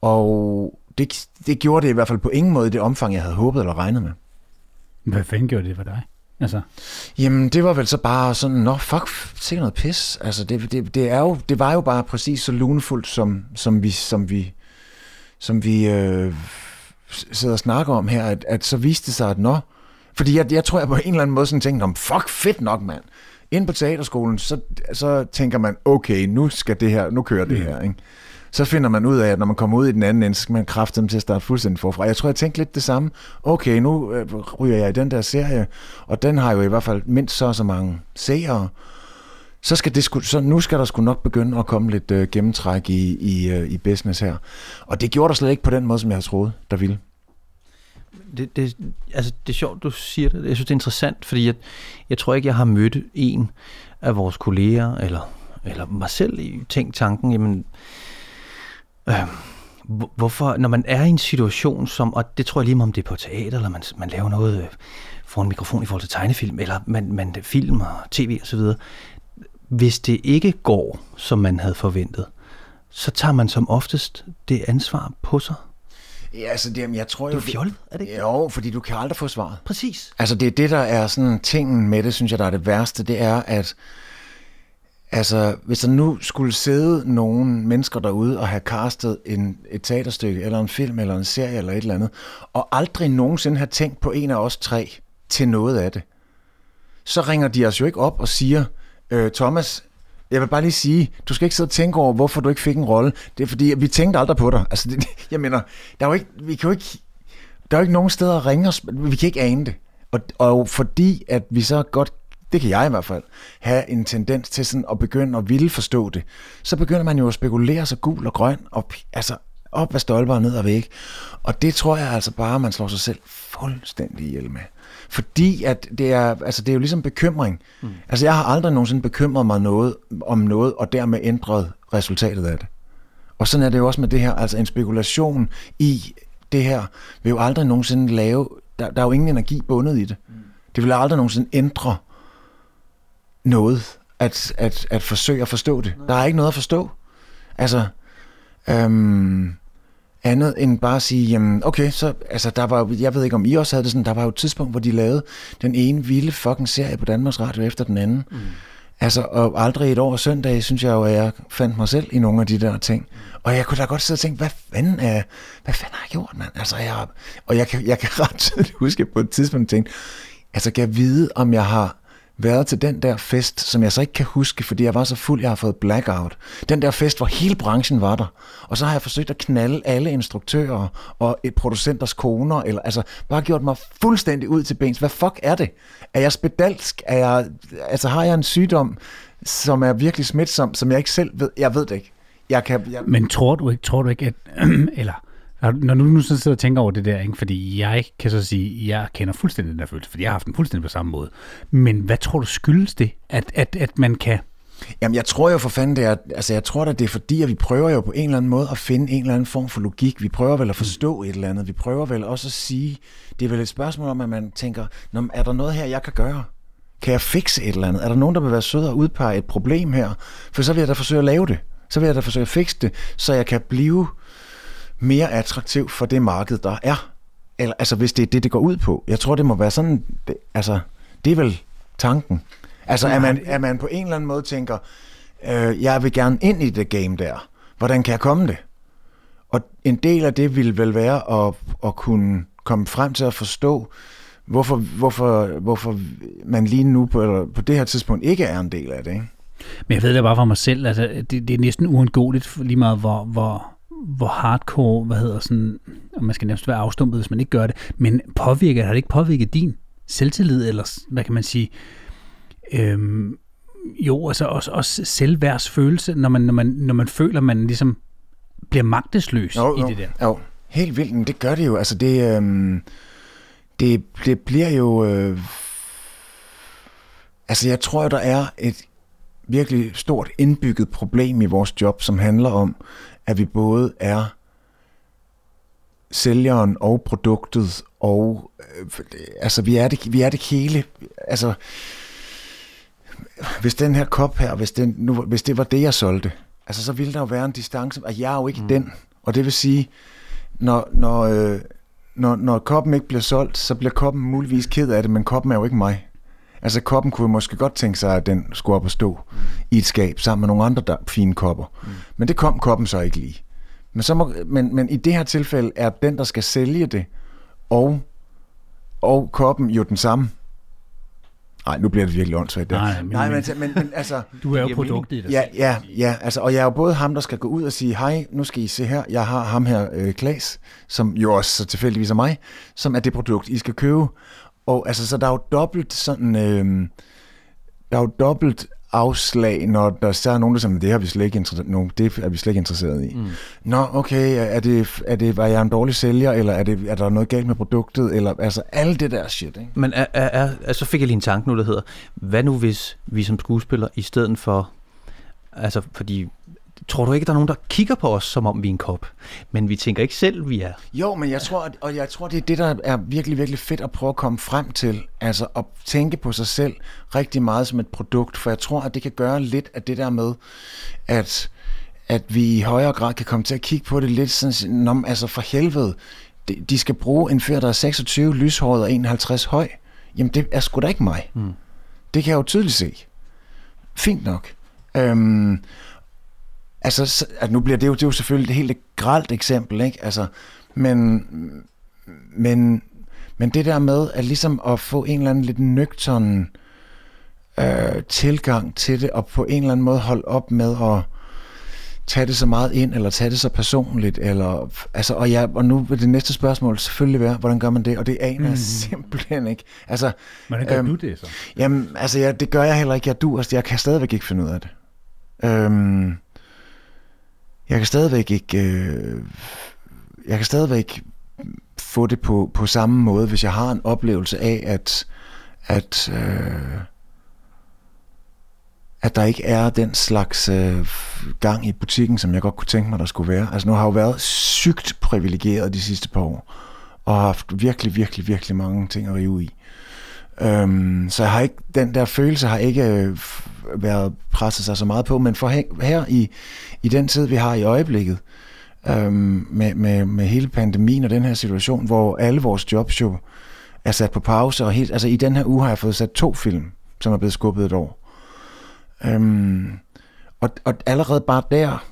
Og det, det gjorde det i hvert fald på ingen måde i det omfang, jeg havde håbet eller regnet med. Hvad fanden gjorde det for dig? Altså. Jamen, det var vel så bare sådan, nå, fuck, sikkert noget pis. Altså, det, det, det, er jo, det var jo bare præcis så lunefuldt, som, som vi, som vi, som vi øh, sidder og snakker om her, at, at så viste det sig, at nå, fordi jeg, jeg tror, jeg på en eller anden måde sådan tænkte, om fuck, fedt nok, mand. Ind på teaterskolen, så, så tænker man, okay, nu skal det her, nu kører det mm. her, ikke? Så finder man ud af, at når man kommer ud i den anden ende, så skal man kræfte dem til at starte fuldstændig forfra. Jeg tror, jeg tænkte lidt det samme. Okay, nu øh, ryger jeg i den der serie, og den har jo i hvert fald mindst så så mange seere. Så, skal det sku, så nu skal der sgu nok begynde at komme lidt øh, gennemtræk i, i, øh, i business her. Og det gjorde der slet ikke på den måde, som jeg havde troet, der ville. Det, det, altså, det er sjovt, du siger det. Jeg synes, det er interessant, fordi jeg, jeg tror ikke, jeg har mødt en af vores kolleger, eller, eller mig selv i tænkt tanken, jamen, Øh, hvorfor, når man er i en situation som, og det tror jeg lige om det er på teater, eller man, man laver noget øh, for en mikrofon i forhold til tegnefilm, eller man, man film og tv osv., hvis det ikke går, som man havde forventet, så tager man som oftest det ansvar på sig. Ja, altså det, jeg tror jo... Det er fjollet, er det ikke? Jo, fordi du kan aldrig få svaret. Præcis. Altså det er det, der er sådan tingen med det, synes jeg, der er det værste, det er, at Altså, hvis der nu skulle sidde nogle mennesker derude og have castet en, et teaterstykke, eller en film, eller en serie, eller et eller andet, og aldrig nogensinde have tænkt på en af os tre til noget af det, så ringer de os jo ikke op og siger, øh, Thomas, jeg vil bare lige sige, du skal ikke sidde og tænke over, hvorfor du ikke fik en rolle. Det er fordi, vi tænkte aldrig på dig. Altså, det, jeg mener, der er jo ikke, vi kan jo ikke, der er jo ikke nogen steder at ringe os, vi kan ikke ane det. Og, og fordi, at vi så godt det kan jeg i hvert fald, have en tendens til sådan at begynde at ville forstå det, så begynder man jo at spekulere sig gul og grøn, og altså op ad stolper og ned ad væg. Og det tror jeg altså bare, man slår sig selv fuldstændig ihjel med. Fordi at det er, altså det er jo ligesom bekymring. Mm. Altså jeg har aldrig nogensinde bekymret mig noget om noget, og dermed ændret resultatet af det. Og sådan er det jo også med det her, altså en spekulation i det her, vil jo aldrig nogensinde lave, der, der er jo ingen energi bundet i det. Mm. Det vil aldrig nogensinde ændre noget at, at, at forsøge at forstå det. Der er ikke noget at forstå. Altså, øhm, andet end bare at sige, jamen okay, så, altså der var jeg ved ikke om I også havde det sådan, der var jo et tidspunkt, hvor de lavede den ene vilde fucking serie på Danmarks Radio efter den anden. Mm. Altså, og aldrig et år søndag, synes jeg jo, at jeg fandt mig selv i nogle af de der ting. Og jeg kunne da godt sidde og tænke, hvad fanden, er, hvad fanden har jeg gjort, mand? Altså, jeg, og jeg kan, jeg kan ret tydeligt huske på et tidspunkt tænke, altså, kan jeg vide, om jeg har været til den der fest, som jeg så ikke kan huske, fordi jeg var så fuld, jeg har fået blackout. Den der fest, hvor hele branchen var der. Og så har jeg forsøgt at knalde alle instruktører og et producenters koner, eller altså bare gjort mig fuldstændig ud til bens. Hvad fuck er det? Er jeg spedalsk? Er jeg, altså har jeg en sygdom, som er virkelig smitsom, som jeg ikke selv ved? Jeg ved det ikke. Jeg kan, jeg... Men tror du ikke, tror du ikke, at, eller når du nu så sidder og tænker over det der, ikke? fordi jeg kan så sige, at jeg kender fuldstændig den der følelse, fordi jeg har haft den fuldstændig på samme måde. Men hvad tror du skyldes det, at, at, at man kan Jamen, jeg tror jo for fanden, det er, altså jeg tror da, det er fordi, at vi prøver jo på en eller anden måde at finde en eller anden form for logik. Vi prøver vel at forstå et eller andet. Vi prøver vel også at sige, det er vel et spørgsmål om, at man tænker, er der noget her, jeg kan gøre? Kan jeg fikse et eller andet? Er der nogen, der vil være sød og udpege et problem her? For så vil jeg da forsøge at lave det. Så vil jeg da forsøge at fikse det, så jeg kan blive mere attraktiv for det marked, der er. Eller, altså, hvis det er det, det går ud på. Jeg tror, det må være sådan, det, altså, det er vel tanken. Altså, at man, at man på en eller anden måde tænker, øh, jeg vil gerne ind i det game der. Hvordan kan jeg komme det? Og en del af det vil vel være at, at kunne komme frem til at forstå, hvorfor, hvorfor, hvorfor man lige nu på, eller på det her tidspunkt ikke er en del af det. Ikke? Men jeg ved det bare for mig selv, altså, det, det er næsten uundgåeligt lige meget, hvor, hvor, hvor hardcore, hvad hedder sådan, og man skal næsten være afstumpet, hvis man ikke gør det, men påvirker, har det ikke påvirket din selvtillid, eller hvad kan man sige, øhm, jo, altså også, også selvværdsfølelse, når man, når, man, når man føler, man ligesom bliver magtesløs jo, i jo, det der. Jo, helt vildt, men det gør det jo. Altså det, øhm, det, det bliver jo... Øh, altså jeg tror, der er et virkelig stort indbygget problem i vores job, som handler om, at vi både er sælgeren og produktet, og øh, altså vi er, det, vi er det hele. Altså, hvis den her kop her, hvis, den, nu, hvis det var det, jeg solgte, altså så ville der jo være en distance, og jeg er jo ikke mm. den. Og det vil sige, når, når, øh, når, når koppen ikke bliver solgt, så bliver koppen muligvis ked af det, men koppen er jo ikke mig. Altså koppen kunne måske godt tænke sig, at den skulle op og stå mm. i et skab sammen med nogle andre der, fine kopper. Mm. Men det kom koppen så ikke lige. Men, så må, men, men i det her tilfælde er den, der skal sælge det, og, og koppen jo den samme. Nej, nu bliver det virkelig åndssvagt. Nej, men, Nej, men, men, men altså... Du er jo produktet i det. Ja, ja, ja, altså, og jeg er jo både ham, der skal gå ud og sige, hej, nu skal I se her, jeg har ham her, øh, Klaas, som jo også så tilfældigvis er mig, som er det produkt, I skal købe. Og altså, så der er jo dobbelt sådan, øh, der er jo dobbelt afslag, når der så er nogen, der siger, det, har vi slet ikke no, det er vi slet ikke interesseret i. Mm. Nå, okay, er det, er det, var jeg en dårlig sælger, eller er, det, er der noget galt med produktet, eller altså alt det der shit, ikke? Men er, er, er, så fik jeg lige en tanke nu, der hedder, hvad nu hvis vi som skuespillere, i stedet for, altså fordi tror du ikke, der er nogen, der kigger på os, som om vi er en kop? Men vi tænker ikke selv, vi er. Jo, men jeg tror, og jeg tror, det er det, der er virkelig, virkelig fedt at prøve at komme frem til. Altså at tænke på sig selv rigtig meget som et produkt. For jeg tror, at det kan gøre lidt af det der med, at, at vi i højere grad kan komme til at kigge på det lidt sådan, altså for helvede, de skal bruge en fyr, der er 26, lyshåret og 51 høj. Jamen, det er sgu da ikke mig. Mm. Det kan jeg jo tydeligt se. Fint nok. Øhm, Altså, at nu bliver det jo, det er jo selvfølgelig et helt gralt eksempel, ikke? Altså, men, men, men det der med at ligesom at få en eller anden lidt nøgtern øh, tilgang til det, og på en eller anden måde holde op med at tage det så meget ind, eller tage det så personligt, eller, altså, og, ja, og nu vil det næste spørgsmål selvfølgelig være, hvordan gør man det? Og det aner jeg mm. simpelthen ikke. Altså, hvordan gør øhm, du det så? Jamen, altså, ja, det gør jeg heller ikke. Jeg, du, altså, jeg kan stadigvæk ikke finde ud af det. Øhm, jeg kan stadigvæk ikke... Øh, jeg kan stadigvæk få det på, på samme måde, hvis jeg har en oplevelse af, at, at, øh, at der ikke er den slags øh, gang i butikken, som jeg godt kunne tænke mig, der skulle være. Altså nu har jeg jo været sygt privilegeret de sidste par år, og har haft virkelig, virkelig, virkelig mange ting at rive i. Øhm, så jeg har ikke, den der følelse har ikke øh, været presset sig så meget på, men for her i, i den tid, vi har i øjeblikket, øhm, med, med, med hele pandemien og den her situation, hvor alle vores jobs jo er sat på pause, og helt, altså i den her uge har jeg fået sat to film, som er blevet skubbet et år. Øhm, og, og allerede bare der,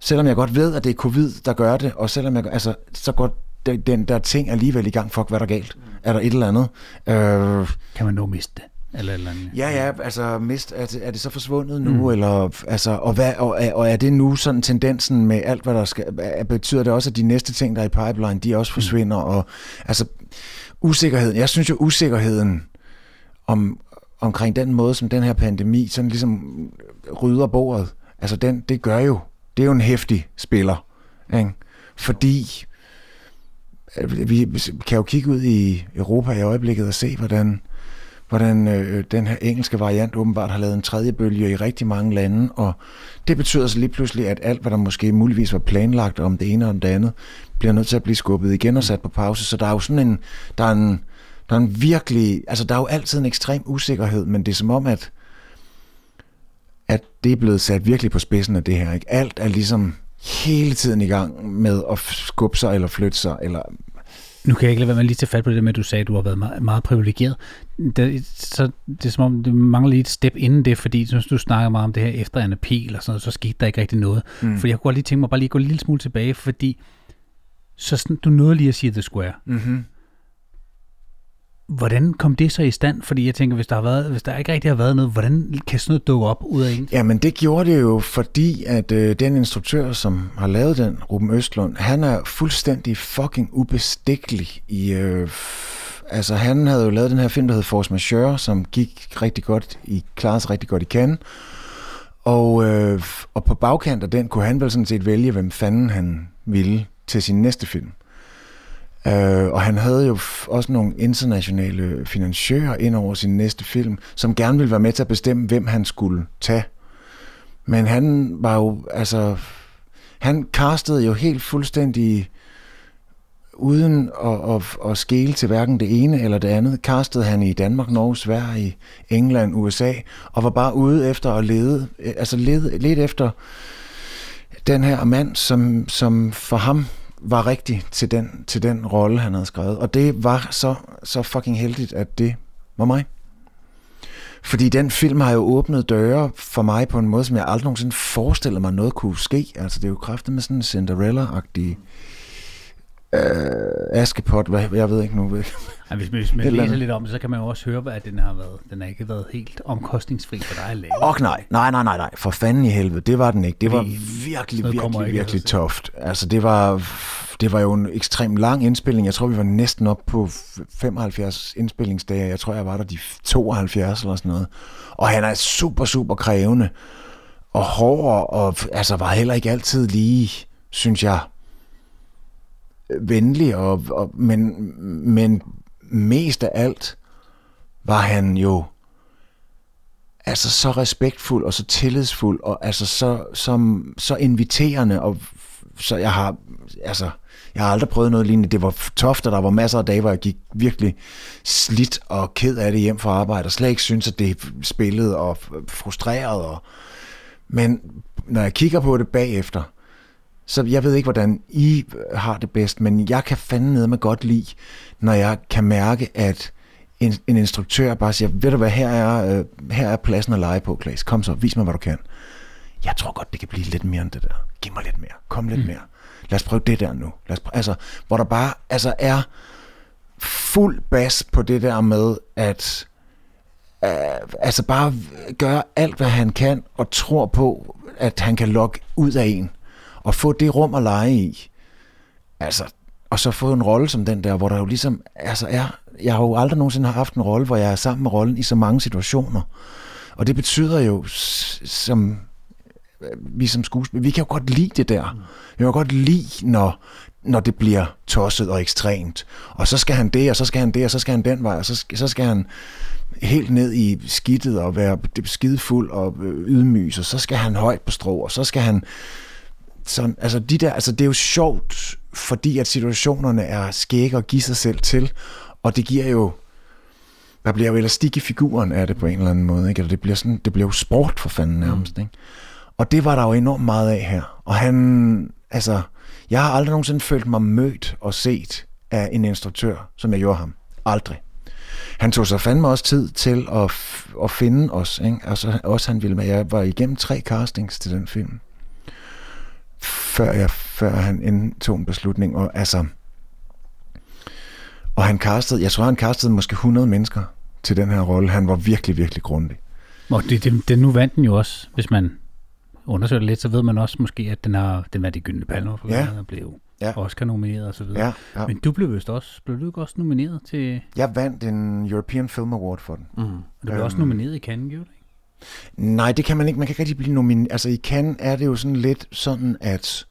selvom jeg godt ved, at det er covid, der gør det, og selvom jeg, altså, så går den der ting alligevel i gang, fuck, hvad der galt? Er der et eller andet? Øh, kan man nu miste det? Eller, eller andet. Ja, ja, altså mist, er, det, er det så forsvundet nu, mm. eller, altså, og, hvad, og, og er det nu sådan tendensen med alt, hvad der skal, betyder det også, at de næste ting, der er i pipeline, de også mm. forsvinder, mm. og altså, usikkerheden, jeg synes jo usikkerheden om, omkring den måde, som den her pandemi sådan ligesom rydder bordet, altså den, det gør jo, det er jo en hæftig spiller, ikke? fordi Øh, vi kan jo kigge ud i Europa i øjeblikket og se, hvordan hvordan øh, den her engelske variant åbenbart har lavet en tredje bølge i rigtig mange lande, og det betyder så lige pludselig, at alt, hvad der måske muligvis var planlagt om det ene og det andet, bliver nødt til at blive skubbet igen og sat på pause. Så der er jo sådan en, der er en, der er en virkelig, altså der er jo altid en ekstrem usikkerhed, men det er som om, at, at det er blevet sat virkelig på spidsen af det her. Ikke? Alt er ligesom hele tiden i gang med at skubbe sig eller flytte sig, eller nu kan jeg ikke lade være med lige til fat på det med, at du sagde, at du har været meget, meget privilegeret. Det, så det er som om, det mangler lige et step inden det, fordi synes, du snakker meget om det her efter Anna Pil og sådan noget, så skete der ikke rigtig noget. Mm. For jeg kunne godt lige tænke mig bare lige gå en lille smule tilbage, fordi så sådan, du nåede lige at sige The Square. Mm-hmm. Hvordan kom det så i stand? Fordi jeg tænker, hvis der, har været, hvis der ikke rigtig har været noget, hvordan kan sådan noget dukke op ud af en? Jamen det gjorde det jo, fordi at øh, den instruktør, som har lavet den, Ruben Østlund, han er fuldstændig fucking ubestikkelig i... Øh, altså han havde jo lavet den her film, der hed Force Majeure, som gik rigtig godt i, klarede sig rigtig godt i Cannes. Og, øh, og på bagkant af den kunne han vel sådan set vælge, hvem fanden han ville til sin næste film. Øh, og han havde jo også nogle internationale finansiører ind over sin næste film, som gerne ville være med til at bestemme, hvem han skulle tage. Men han var jo, altså, han castede jo helt fuldstændig uden at, at, at skele til hverken det ene eller det andet, castede han i Danmark, Norge, Sverige, England, USA, og var bare ude efter at lede, altså lede, lede efter den her mand, som, som for ham var rigtig til den, til den rolle, han havde skrevet. Og det var så, så fucking heldigt, at det var mig. Fordi den film har jo åbnet døre for mig på en måde, som jeg aldrig nogensinde forestillede mig noget kunne ske. Altså det er jo kraftet med sådan en Cinderella-agtig øh, Askepot, hvad, jeg ved ikke nu. Ja, hvis, hvis man læser lidt om det, så kan man jo også høre, at den har, været, den har ikke været helt omkostningsfri for dig at lave. Og nej, nej, nej, nej, nej, for fanden i helvede, det var den ikke. Det var virkelig, virkelig, virkelig toft. Altså det var, det var jo en ekstremt lang indspilning. Jeg tror, vi var næsten op på 75 indspillingsdage. Jeg tror, jeg var der de 72 eller sådan noget. Og han er super, super krævende og hård, og altså var heller ikke altid lige, synes jeg, venlig, og, og, men, men mest af alt var han jo altså så respektfuld og så tillidsfuld og altså så, som, så inviterende og så jeg har altså jeg har aldrig prøvet noget lignende. Det var toft, og der var masser af dage, hvor jeg gik virkelig slidt og ked af det hjem fra arbejde, og slet ikke synes, at det spillede og frustreret. Og... Men når jeg kigger på det bagefter, så jeg ved ikke, hvordan I har det bedst, men jeg kan fandme med godt lide, når jeg kan mærke, at en, en instruktør bare siger, ved du hvad, her er, øh, her er pladsen at lege på, Klaas. Kom så, vis mig, hvad du kan. Jeg tror godt, det kan blive lidt mere end det der. Giv mig lidt mere. Kom lidt mm. mere. Lad os prøve det der nu. Lad os prøve, altså, hvor der bare altså, er fuld bas på det der med, at øh, altså bare gøre alt, hvad han kan, og tror på, at han kan lokke ud af en og få det rum at lege i. Altså, og så få en rolle som den der, hvor der jo ligesom altså er, jeg har jo aldrig nogensinde haft en rolle, hvor jeg er sammen med rollen i så mange situationer. Og det betyder jo, som øh, vi som skuespillere, vi kan jo godt lide det der. Vi kan jo godt lide, når, når det bliver tosset og ekstremt. Og så skal han det, og så skal han det, og så skal han den vej, og så skal, så skal han helt ned i skidtet og være skidefuld og øh, ydmyg, og så skal han højt på strå, og så skal han sådan, altså, de der, altså det er jo sjovt, fordi at situationerne er skægge og give sig selv til, og det giver jo, der bliver jo elastik i figuren af det på en eller anden måde, ikke? Eller det bliver, sådan, det bliver jo sport for fanden nærmest, mm. ikke? Og det var der jo enormt meget af her. Og han, altså, jeg har aldrig nogensinde følt mig mødt og set af en instruktør, som jeg gjorde ham. Aldrig. Han tog sig fandme også tid til at, at finde os. Ikke? Altså, også han ville med. Jeg var igennem tre castings til den film før, jeg, før han indtog en beslutning. Og, altså, og han castede, jeg tror, han castede måske 100 mennesker til den her rolle. Han var virkelig, virkelig grundig. Og det, det, det, nu vandt den jo også, hvis man undersøger det lidt, så ved man også måske, at den har den var de gyldne palmer, for ja. den blev ja. Oscar nomineret og så videre. Ja, ja. Men du blev vist også, blev du ikke også nomineret til... Jeg vandt en European Film Award for den. Mm. Du blev øhm, også nomineret i Cannes, gjorde du Nej, det kan man ikke. Man kan ikke rigtig blive nomineret. Altså i Cannes er det jo sådan lidt sådan, at,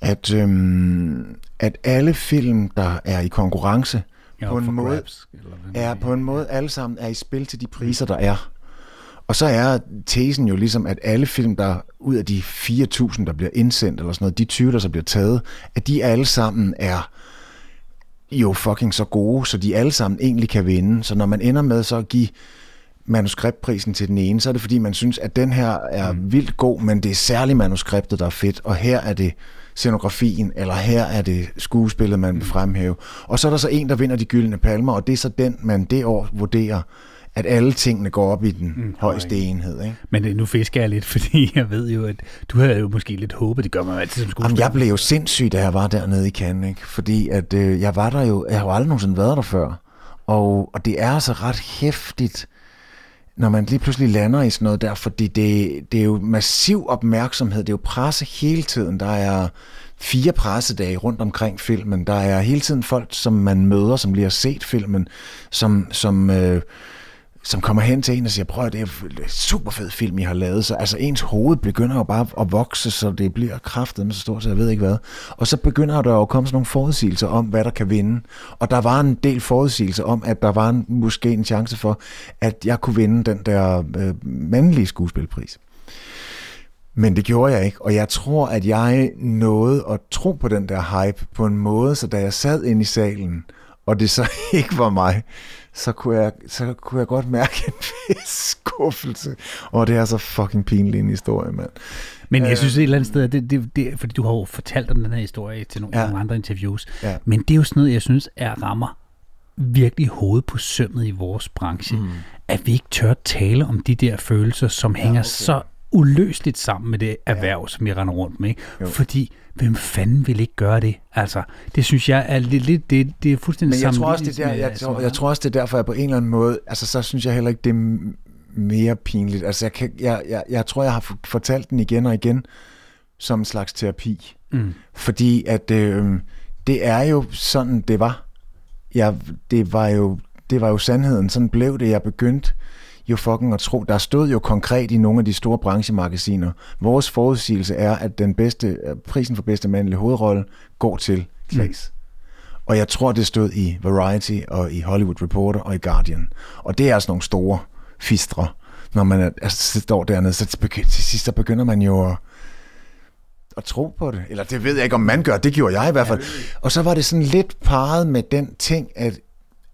at, øhm, at alle film, der er i konkurrence, Ja, på en måde, grabs, er på en måde alle sammen er i spil til de priser, der er. Og så er tesen jo ligesom, at alle film, der ud af de 4.000, der bliver indsendt, eller sådan noget, de 20, der så bliver taget, at de alle sammen er jo fucking så gode, så de alle sammen egentlig kan vinde. Så når man ender med så at give manuskriptprisen til den ene, så er det fordi, man synes, at den her er mm. vildt god, men det er særligt manuskriptet, der er fedt, og her er det scenografien, eller her er det skuespillet, man vil fremhæve. Og så er der så en, der vinder de gyldne palmer, og det er så den, man det år vurderer, at alle tingene går op i den mm, højeste enhed. Ikke? Men øh, nu fisker jeg lidt, fordi jeg ved jo, at du havde jo måske lidt håbet, det gør man jo altid som Jamen, skuespiller. jeg blev jo sindssyg, da jeg var dernede i Cannes, ikke? fordi at, øh, jeg var der jo, jeg har jo aldrig nogensinde været der før, og, og det er altså ret hæftigt, når man lige pludselig lander i sådan noget der, fordi det, det er jo massiv opmærksomhed, det er jo presse hele tiden, der er fire pressedage rundt omkring filmen, der er hele tiden folk, som man møder, som lige har set filmen, som, som, øh, som kommer hen til en og siger, prøv at det er en super fed film, I har lavet, så altså ens hoved begynder jo bare at vokse, så det bliver kraftet med så stort, så jeg ved ikke hvad. Og så begynder der jo at komme sådan nogle forudsigelser om, hvad der kan vinde. Og der var en del forudsigelser om, at der var en, måske en chance for, at jeg kunne vinde den der øh, mandlige skuespilpris. Men det gjorde jeg ikke, og jeg tror, at jeg nåede at tro på den der hype på en måde, så da jeg sad inde i salen, og det så ikke var mig, så kunne jeg, så kunne jeg godt mærke en vis skuffelse. Og det er så fucking pinlig en historie, mand. Men jeg Øh, synes et eller andet sted, at det, det, det, fordi du har jo fortalt om den her historie til nogle, Ja. ja. nogle andre interviews, Ja. men det er jo sådan noget, jeg synes er rammer virkelig hovedet på sømmet i vores branche, mm. at vi ikke tør tale om de der følelser, som ja, hænger okay. så uløseligt sammen med det erhverv, ja. som vi render rundt med. Ikke? Jo. Fordi, hvem fanden vil ikke gøre det? Altså, det synes jeg er lidt, lidt det, det er fuldstændig Men jeg tror, også, det er der, jeg, med tror, jeg tror også, det er derfor, jeg på en eller anden måde, altså så synes jeg heller ikke, det er mere pinligt. Altså jeg, kan, jeg, jeg, jeg tror, jeg har fortalt den igen og igen som en slags terapi. Mm. Fordi at øh, det er jo sådan, det var. Jeg, det, var jo, det var jo sandheden. Sådan blev det. Jeg begyndte jo fucking at tro. Der stod jo konkret i nogle af de store branchemagasiner. Vores forudsigelse er, at den bedste, øh, prisen for bedste mandlige hovedrolle går til Claes. Mm. Og jeg tror, det stod i Variety og i Hollywood Reporter og i Guardian. Og det er altså nogle store fistre. Når man er, altså, står dernede, så begy- til sidst så begynder man jo at, at tro på det. Eller det ved jeg ikke, om man gør. Det gjorde jeg i hvert fald. Og så var det sådan lidt parret med den ting, at,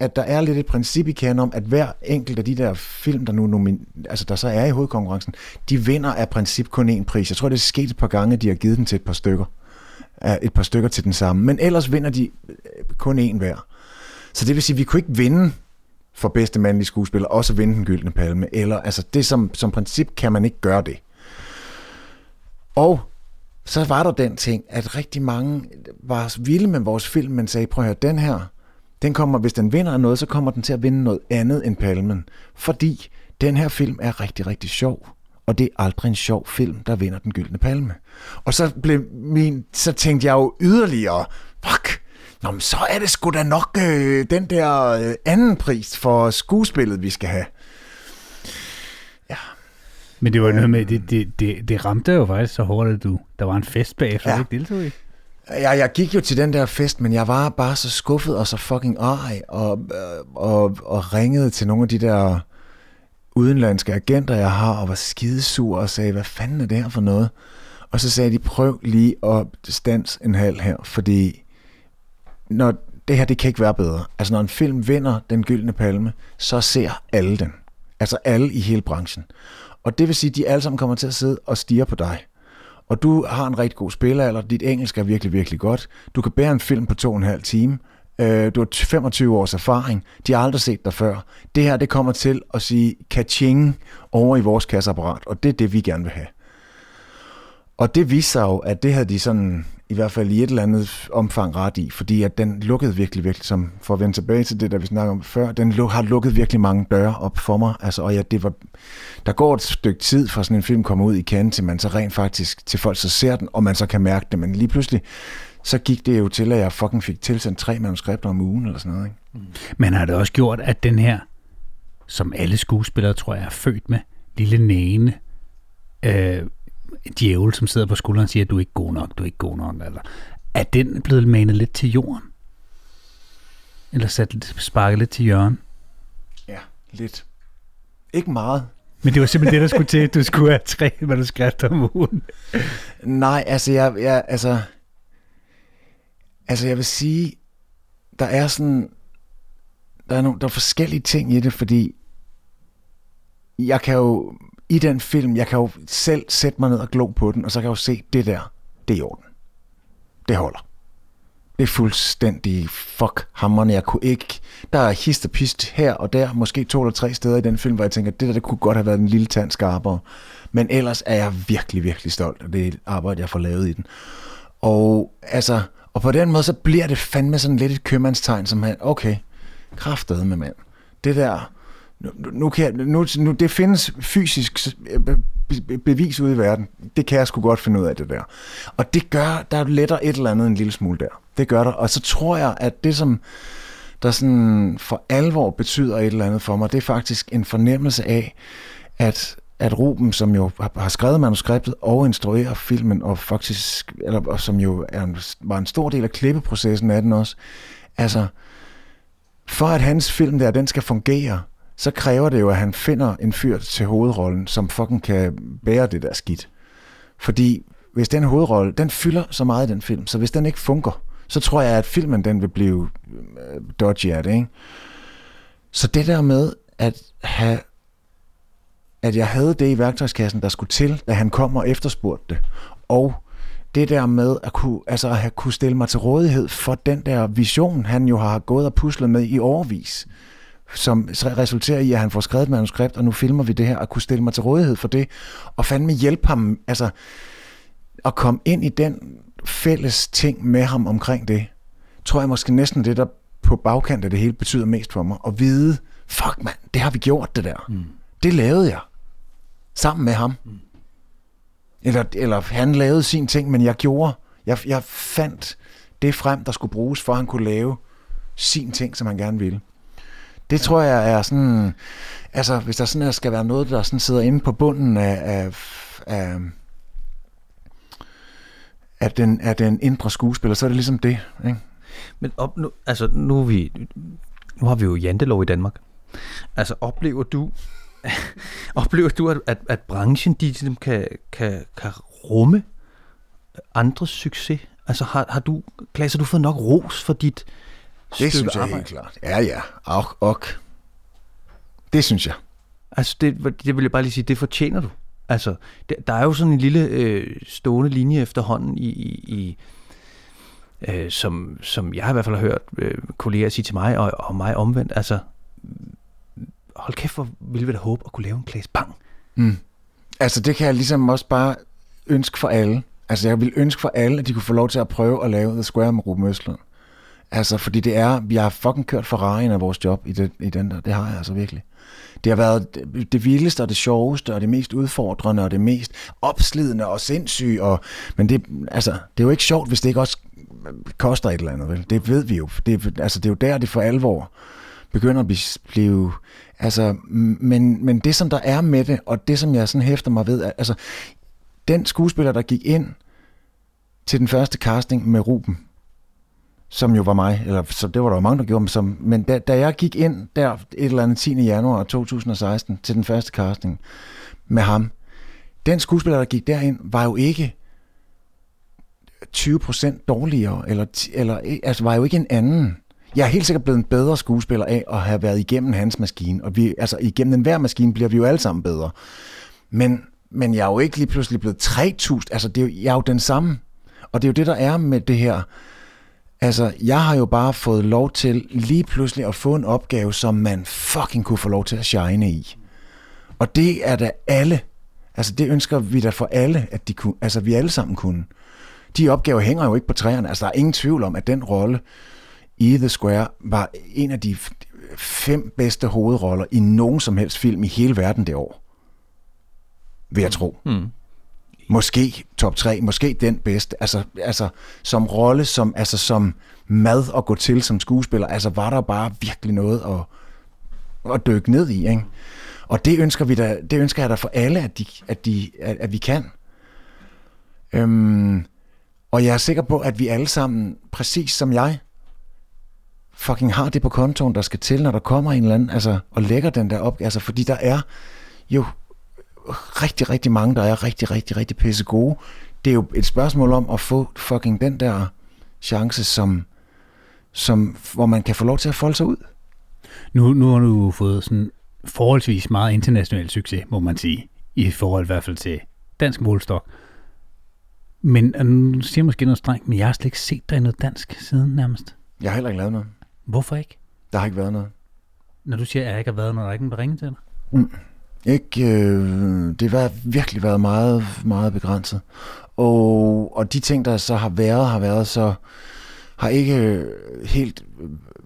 at der er lidt et princip i kanon om, at hver enkelt af de der film, der nu nomin- altså der så er i hovedkonkurrencen, de vinder af princip kun én pris. Jeg tror, det er sket et par gange, at de har givet den til et par stykker. Et par stykker til den samme. Men ellers vinder de øh, kun én hver. Så det vil sige, at vi kunne ikke vinde for bedste mandlige skuespiller, også vinde den gyldne palme. Eller, altså det som, som princip kan man ikke gøre det. Og så var der den ting, at rigtig mange var vilde med vores film, men sagde, prøv at høre, den her, den kommer, hvis den vinder noget, så kommer den til at vinde noget andet end palmen. Fordi den her film er rigtig, rigtig sjov. Og det er aldrig en sjov film, der vinder den gyldne palme. Og så, blev min, så tænkte jeg jo yderligere, fuck, Nå, men så er det sgu da nok øh, den der øh, anden pris for skuespillet, vi skal have. Men det var noget med, det, det, det, det ramte jo faktisk så hårdt, at du, der var en fest bagefter, Ja. ja. ikke deltog i. Jeg, jeg gik jo til den der fest, men jeg var bare så skuffet og så fucking ej, og, øh, og, og ringede til nogle af de der udenlandske agenter, jeg har, og var skidesur og sagde, hvad fanden er det her for noget? Og så sagde de, prøv lige at stans en halv her, fordi når det her, det kan ikke være bedre. Altså når en film vinder den gyldne palme, så ser alle den. Altså alle i hele branchen. Og det vil sige, at de alle sammen kommer til at sidde og stige på dig. Og du har en rigtig god spilleralder, dit engelsk er virkelig, virkelig godt. Du kan bære en film på to og en halv time. Øh, du har 25 års erfaring. De har aldrig set dig før. Det her, det kommer til at sige kaching over i vores kasseapparat, og det er det, vi gerne vil have. Og det viste sig jo, at det havde de sådan, i hvert fald i et eller andet omfang ret i, fordi at den lukkede virkelig, virkelig, som for at vende tilbage til det, der vi snakkede om før, den luk, har lukket virkelig mange døre op for mig. Altså, og ja, det var, der går et stykke tid fra sådan en film kommer ud i Cannes, til man så rent faktisk, til folk så ser den, og man så kan mærke det, men lige pludselig, så gik det jo til, at jeg fucking fik tilsendt tre manuskripter om ugen, eller sådan noget, ikke? Mm. Men har det også gjort, at den her, som alle skuespillere, tror jeg, er født med, lille næne, øh, djævel, som sidder på skulderen og siger, at du er ikke god nok, du er ikke god nok, eller er den blevet manet lidt til jorden? Eller sat lidt, sparket lidt til hjørne? Ja, lidt. Ikke meget. Men det var simpelthen det, der skulle til. Du skulle have tre manuskripter om ugen. Nej, altså jeg, jeg, altså, altså jeg vil sige, der er sådan, der er, nogle, der er forskellige ting i det, fordi jeg kan jo, i den film, jeg kan jo selv sætte mig ned og glo på den, og så kan jeg jo se, det der, det er i orden. Det holder. Det er fuldstændig fuck hammerne. Jeg kunne ikke... Der er hist og pist her og der, måske to eller tre steder i den film, hvor jeg tænker, det der det kunne godt have været en lille tand skarpere. Men ellers er jeg virkelig, virkelig stolt af det arbejde, jeg får lavet i den. Og altså, og på den måde, så bliver det fandme sådan lidt et købmandstegn, som han, okay, kraftede med mand. Det der, nu, nu kan jeg, nu, nu, det findes fysisk bevis ude i verden. Det kan jeg sgu godt finde ud af, det der. Og det gør, der letter et eller andet en lille smule der. Det gør der. Og så tror jeg, at det, som der sådan for alvor betyder et eller andet for mig, det er faktisk en fornemmelse af, at at Ruben, som jo har skrevet manuskriptet og instruerer filmen, og faktisk, eller, og som jo er en, var en stor del af klippeprocessen af den også, altså, for at hans film der, den skal fungere, så kræver det jo, at han finder en fyr til hovedrollen, som fucking kan bære det der skidt. Fordi hvis den hovedrolle, den fylder så meget i den film, så hvis den ikke fungerer, så tror jeg, at filmen den vil blive øh, dodgy af det, ikke? Så det der med at have at jeg havde det i værktøjskassen, der skulle til, da han kom og efterspurgte det. Og det der med at kunne, altså at have kunne stille mig til rådighed for den der vision, han jo har gået og puslet med i årvis, som resulterer i, at han får skrevet et manuskript, og nu filmer vi det her, at kunne stille mig til rådighed for det, og fandme hjælpe ham, altså at komme ind i den fælles ting med ham omkring det, tror jeg måske næsten det, der på bagkant af det hele betyder mest for mig. At vide, fuck mand, det har vi gjort det der. Mm. Det lavede jeg. Sammen med ham. Mm. Eller, eller han lavede sin ting, men jeg gjorde, jeg, jeg fandt det frem, der skulle bruges, for at han kunne lave sin ting, som han gerne ville. Det tror jeg er sådan, altså hvis der sådan skal være noget, der sådan sidder inde på bunden af, af, af af den, af den indre skuespiller, så er det ligesom det. Ikke? Men op, nu, altså, nu, vi, nu har vi jo jantelov i Danmark. Altså oplever du, oplever du at, at, at branchen de, de kan, kan, kan rumme andres succes? Altså har, har du, Klaas, har du fået nok ros for dit det synes jeg arbejde? helt klart. Ja, ja. Og, og. Det synes jeg. Altså det, det vil jeg bare lige sige, det fortjener du. Altså, der er jo sådan en lille øh, stående linje efterhånden i, i, i øh, som, som jeg i hvert fald har hørt øh, kolleger sige til mig, og, og mig omvendt, altså, hold kæft, hvor ville vi da håbe at kunne lave en Klaas Bang. Mm. Altså, det kan jeg ligesom også bare ønske for alle. Altså, jeg vil ønske for alle, at de kunne få lov til at prøve at lave The Square med Ruben Østlund. Altså, fordi det er, vi har fucking kørt Ferrari'en af vores job i, det, i den der. Det har jeg altså virkelig. Det har været det vildeste og det sjoveste og det mest udfordrende og det mest opslidende og sindssyge. Og, men det, altså, det er jo ikke sjovt, hvis det ikke også koster et eller andet. Vel? Det ved vi jo. Det, altså, det er jo der, det for alvor begynder at blive... Altså, men, men det, som der er med det, og det, som jeg sådan hæfter mig ved, altså, den skuespiller, der gik ind til den første casting med Ruben, som jo var mig, eller så det var der jo mange, der gjorde, men, som, men da, da jeg gik ind der et eller andet 10. januar 2016 til den første casting med ham, den skuespiller, der gik derind, var jo ikke 20% dårligere, eller, eller altså var jo ikke en anden. Jeg er helt sikkert blevet en bedre skuespiller af at have været igennem hans maskine, og vi, altså igennem enhver maskine bliver vi jo alle sammen bedre. Men, men jeg er jo ikke lige pludselig blevet 3.000, altså det er jo, jeg er jo den samme. Og det er jo det, der er med det her, Altså, jeg har jo bare fået lov til lige pludselig at få en opgave, som man fucking kunne få lov til at shine i. Og det er da alle. Altså, det ønsker vi da for alle, at de kunne, altså, vi alle sammen kunne. De opgaver hænger jo ikke på træerne. Altså, der er ingen tvivl om, at den rolle i The Square var en af de fem bedste hovedroller i nogen som helst film i hele verden det år. Vil jeg tro. Mm måske top 3, måske den bedste. Altså, altså som rolle, som, altså som mad at gå til som skuespiller, altså var der bare virkelig noget at, at dykke ned i. Ikke? Og det ønsker, vi da, det ønsker jeg da for alle, at, de, at, de, at, at vi kan. Øhm, og jeg er sikker på, at vi alle sammen, præcis som jeg, fucking har det på kontoen, der skal til, når der kommer en eller anden, altså, og lægger den der op, altså, fordi der er jo rigtig, rigtig mange, der er rigtig, rigtig, rigtig pisse gode. Det er jo et spørgsmål om at få fucking den der chance, som, som, hvor man kan få lov til at folde sig ud. Nu, nu har du fået sådan forholdsvis meget international succes, må man sige, i forhold i hvert fald til dansk målstok. Men nu siger jeg måske noget strengt, men jeg har slet ikke set dig i noget dansk siden nærmest. Jeg har heller ikke lavet noget. Hvorfor ikke? Der har ikke været noget. Når du siger, at jeg ikke har været noget, der er ikke nogen, der ringer til dig? Ikke, øh, det har virkelig været meget, meget begrænset. Og, og de ting, der så har været, har været så har ikke øh, helt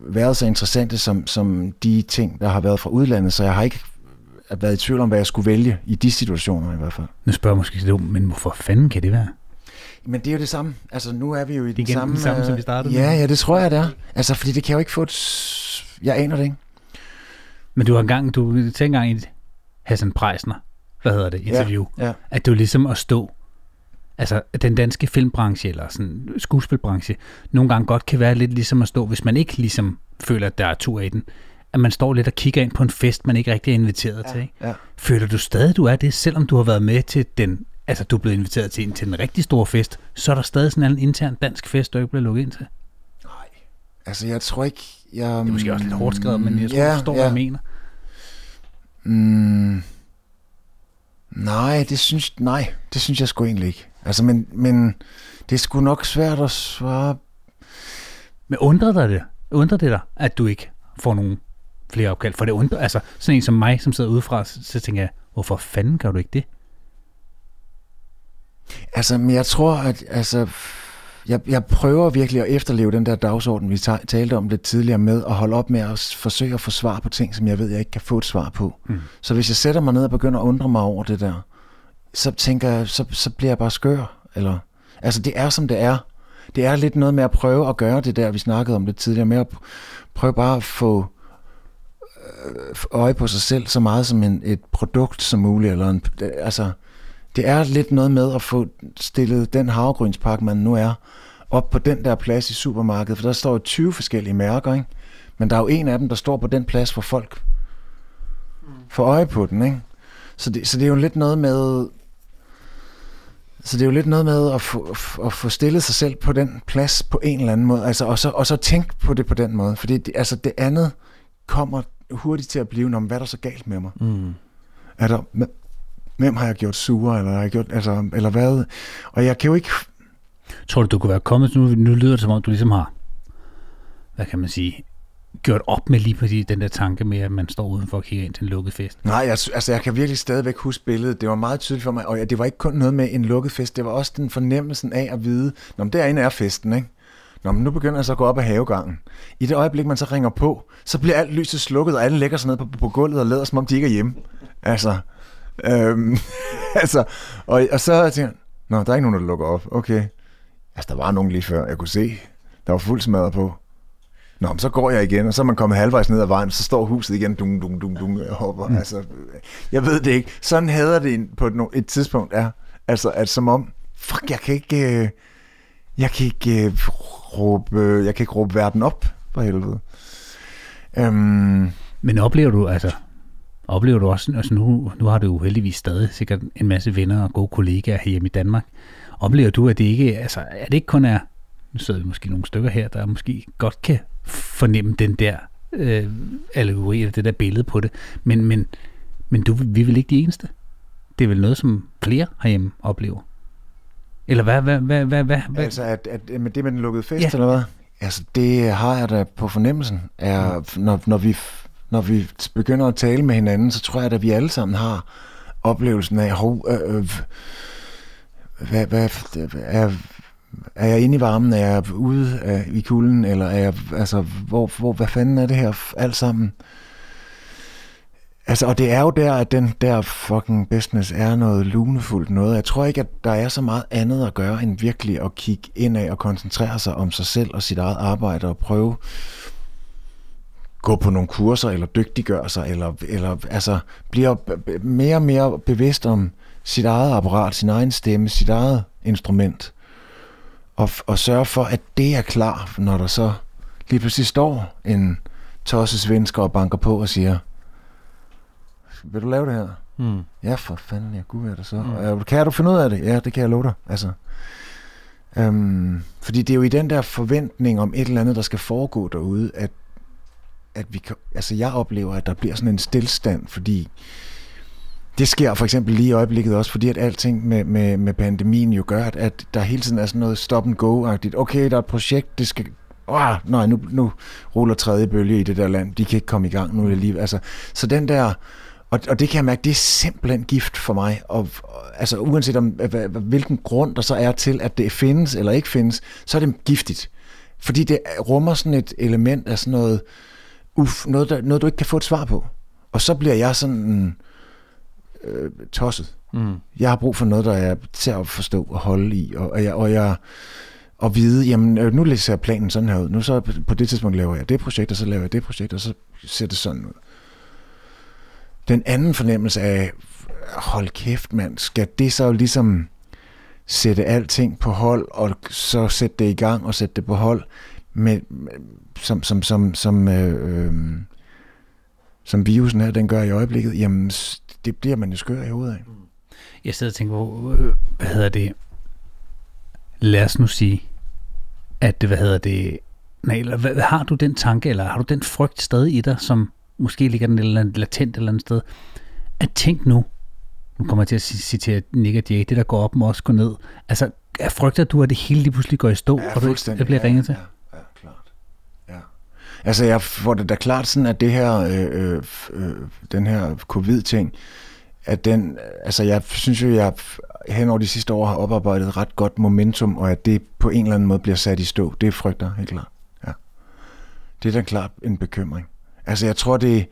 været så interessante som, som de ting, der har været fra udlandet, så jeg har ikke været i tvivl om, hvad jeg skulle vælge i de situationer i hvert fald. Nu spørger jeg måske dumt, men hvorfor fanden kan det være? Men det er jo det samme. Altså, nu er vi jo i Det den samme... den samme, øh, som vi startede Ja, med. ja, det tror jeg, det er. Altså, fordi det kan jo ikke få et... Jeg aner det ikke. Men du har engang, du tænkte engang i Hassan Preisner, hvad hedder det, interview, Ja. at det var ligesom at stå, altså den danske filmbranche eller sådan skuespilbranche, nogle gange godt kan være lidt ligesom at stå, hvis man ikke ligesom føler, at der er tur i den, at man står lidt og kigger ind på en fest, man ikke rigtig er inviteret ja. til. Ikke? Ja. Føler du stadig, du er det, selvom du har været med til den, altså du er blevet inviteret til en, til en rigtig stor fest, så er der stadig sådan en intern dansk fest, du ikke bliver lukket ind til? Altså, jeg tror ikke... Jeg, Det er måske også lidt hårdt skrevet, men jeg tror, Ja, du forstår, ja. hvad jeg mener. Mm, nej, det synes, nej, det synes jeg sgu egentlig ikke. Altså, men, men det er sgu nok svært at svare. Men undrer dig det? Undrer det dig, at du ikke får nogen flere opkald? For det undrer, altså sådan en som mig, som sidder udefra, så, så tænker jeg, hvorfor fanden gør du ikke det? Altså, men jeg tror, at altså, jeg, jeg prøver virkelig at efterleve den der dagsorden, vi ta- talte om lidt tidligere med, at holde op med at forsøge at få svar på ting, som jeg ved, jeg ikke kan få et svar på. Mm. Så hvis jeg sætter mig ned og begynder at undre mig over det der, så tænker jeg, så, så bliver jeg bare skør. Eller, altså, det er som det er. Det er lidt noget med at prøve at gøre det der, vi snakkede om lidt tidligere, med at prøve bare at få øh, få øje på sig selv så meget som en, et produkt som muligt. Eller en, altså, det er lidt noget med at få stillet den havregrynspakke, man nu er, op på den der plads i supermarkedet, for der står jo 20 forskellige mærker, ikke? Men der er jo en af dem, der står på den plads, hvor folk får øje på den, ikke? Så det, så det er jo lidt noget med... Så det er jo lidt noget med at få, at få stillet sig selv på den plads på en eller anden måde, altså, og, så, og så tænke på det på den måde, fordi det, altså, det andet kommer hurtigt til at blive, om hvad er der så galt med mig? Mm. Er der, hvem har jeg gjort sure, eller har jeg gjort, altså, eller hvad? Og jeg kan jo ikke, Tror du, du kunne være kommet, nu, nu lyder det som om, du ligesom har, hvad kan man sige, gjort op med lige præcis den der tanke med, at man står udenfor og kigger ind til en lukket fest. nej, jeg, altså jeg kan virkelig stadigvæk huske billedet. Det var meget tydeligt for mig, og det var ikke kun noget med en lukket fest, det var også den fornemmelsen af at vide, når derinde er festen, ikke? Nå, men nu begynder jeg så at gå op ad havegangen. I det øjeblik, man så ringer på, så bliver alt lyset slukket, og alle lægger sig ned på, på gulvet og lader, som om de ikke er hjemme. Altså, øhm, altså og, og så tænker jeg, Nå, der er ikke nogen, der lukker op. Okay. Altså, der var nogen lige før, jeg kunne se. Der var fuld smadret på. Nå, men så går jeg igen, og så er man kommet halvvejs ned ad vejen, så står huset igen, dung, dung, dung, og jeg hopper. Mm. Altså, jeg ved det ikke. Sådan hader det på et, et tidspunkt er. Altså, at som om, fuck, jeg kan ikke, øh, jeg kan ikke øh, råbe, jeg kan ikke råbe verden op, for helvede. Øhm, Men oplever du, altså, oplever du også, altså nu, nu har du jo heldigvis stadig sikkert en masse venner og gode kollegaer hjemme i Danmark. Oplever du, at det ikke, altså, at det ikke kun er, nu sidder vi måske nogle stykker her, der måske godt kan fornemme den der øh, allegori, eller det der billede på det, men, men, men du, vi er vel ikke de eneste? Det er vel noget, som flere herhjemme oplever? Eller hvad, hvad, hvad, hvad, hvad, hvad? Altså, at, at, med det med den lukkede fest, Ja. ja. eller hvad? Altså, det har jeg da på fornemmelsen. Er, når, når, vi, når vi begynder at tale med hinanden, så tror jeg, at vi alle sammen har oplevelsen af, hov, øh, øh, hvad, hvad, er, er jeg inde i varmen? Er jeg ude af, i kulden? Eller er jeg, altså, hvor, hvor, hvad fanden er det her alt sammen? Altså, og det er jo der, at den der fucking business er noget lunefuldt noget. Jeg tror ikke, at der er så meget andet at gøre, end virkelig at kigge indad og koncentrere sig om sig selv og sit eget arbejde og prøve gå på nogle kurser, eller dygtiggøre sig, eller, eller altså, bliver mere og mere bevidst om sit eget apparat, sin egen stemme, sit eget instrument, og, og sørge for, at det er klar, når der så lige pludselig står en tosset svensker og banker på og siger, vil du lave det her? Mm. Ja, for fanden, ja, gud er det så. Mm. Kan du finde ud af det? Ja, det kan jeg love dig. Altså, øhm, fordi det er jo i den der forventning om et eller andet, der skal foregå derude, at, at vi kan, altså jeg oplever, at der bliver sådan en stillstand, fordi det sker for eksempel lige i øjeblikket også, fordi at alting med, med, med pandemien jo gør, at, at der hele tiden er sådan noget stop and go-agtigt. Okay, der er et projekt, det skal... Åh, nej, nu, nu ruller tredje bølge i det der land. De kan ikke komme i gang nu. Er lige, altså, så den der... Og, og det kan jeg mærke, det er simpelthen gift for mig. Og, og altså uanset om hvilken grund der så er til, at det findes eller ikke findes, så er det giftigt. Fordi det rummer sådan et element af sådan noget, uff, noget, der, noget du ikke kan få et svar på. Og så bliver jeg sådan øh, tosset. Mm. Jeg har brug for noget, der er til at forstå og holde i, og, og jeg, og jeg og vide, jamen øh, nu læser jeg planen sådan her ud. Nu så på det tidspunkt laver jeg det projekt, og så laver jeg det projekt, og så ser det sådan ud. Den anden fornemmelse af, hold kæft mand, skal det så ligesom sætte alting på hold, og så sætte det i gang og sætte det på hold, med, som, som, som, som, øh, øh, som virusen her, den gør i øjeblikket, jamen det bliver man jo skør i hovedet af. Jeg sidder og tænker på, øh, hvad hedder det? Lad os nu sige, at det, hvad hedder det, nej, eller hvad, har du den tanke, eller har du den frygt stadig i dig, som måske ligger den eller latent et eller andet sted, at tænk nu, nu kommer jeg til at citere Nick og Jay, det der går op må også gå ned. Altså, frygter du, at det hele lige pludselig går i stå, ja, og du ikke bliver ringet til? Ja. Altså, jeg får det da klart sådan, at det her, øh, øh, øh, den her covid-ting, at den, altså jeg synes jo, jeg hen over de sidste år har oparbejdet ret godt momentum, og at det på en eller anden måde bliver sat i stå, det frygter helt klart. Ja. Det er da klart en bekymring. Altså jeg tror, det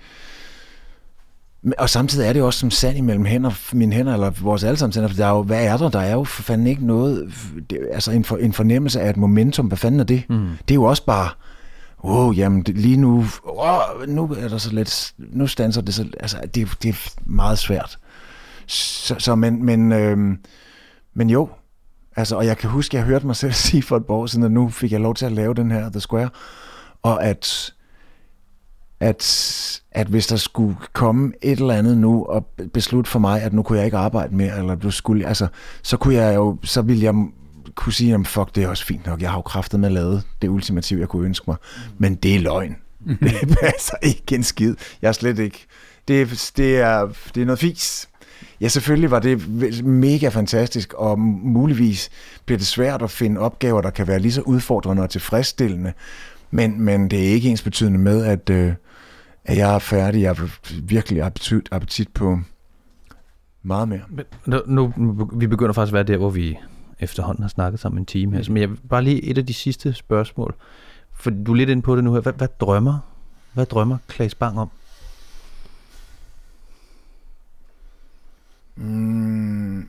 og samtidig er det også som sand imellem hænder, mine hænder, eller vores allesammens hænder, for der er jo, hvad er der? Der er jo for fanden ikke noget, det, altså en, for, en fornemmelse af et momentum, hvad fanden er det? Mm. Det er jo også bare, wow, jamen det, lige nu, wow, nu er der så lidt, nu standser det så, altså det, det er meget svært. Så, så men, men, øh, men jo, altså, og jeg kan huske, jeg hørte mig selv sige for et par år siden, at nu fik jeg lov til at lave den her The Square, og at, at, at hvis der skulle komme et eller andet nu og beslutte for mig, at nu kunne jeg ikke arbejde mere, eller du skulle, altså, så kunne jeg jo, så ville jeg kunne sige, at fuck, det er også fint nok, jeg har jo kraftet med at lave det ultimative, jeg kunne ønske mig, mm. men det er løgn. Mm. Det passer ikke en skid. Jeg er slet ikke. Det, det, er, det er noget fis. Ja, selvfølgelig var det mega fantastisk, og muligvis bliver det svært at finde opgaver, der kan være lige så udfordrende og tilfredsstillende, men, men det er ikke ens betydende med, at, øh, at jeg er færdig. Jeg har virkelig appetit, appetit på meget mere. Men nu, nu, vi begynder faktisk at være der, hvor vi efterhånden har snakket sammen en time her. Men jeg bare lige et af de sidste spørgsmål. For du er lidt inde på det nu her. Hvad, hvad drømmer, hvad drømmer Klaas Bang om? Mm,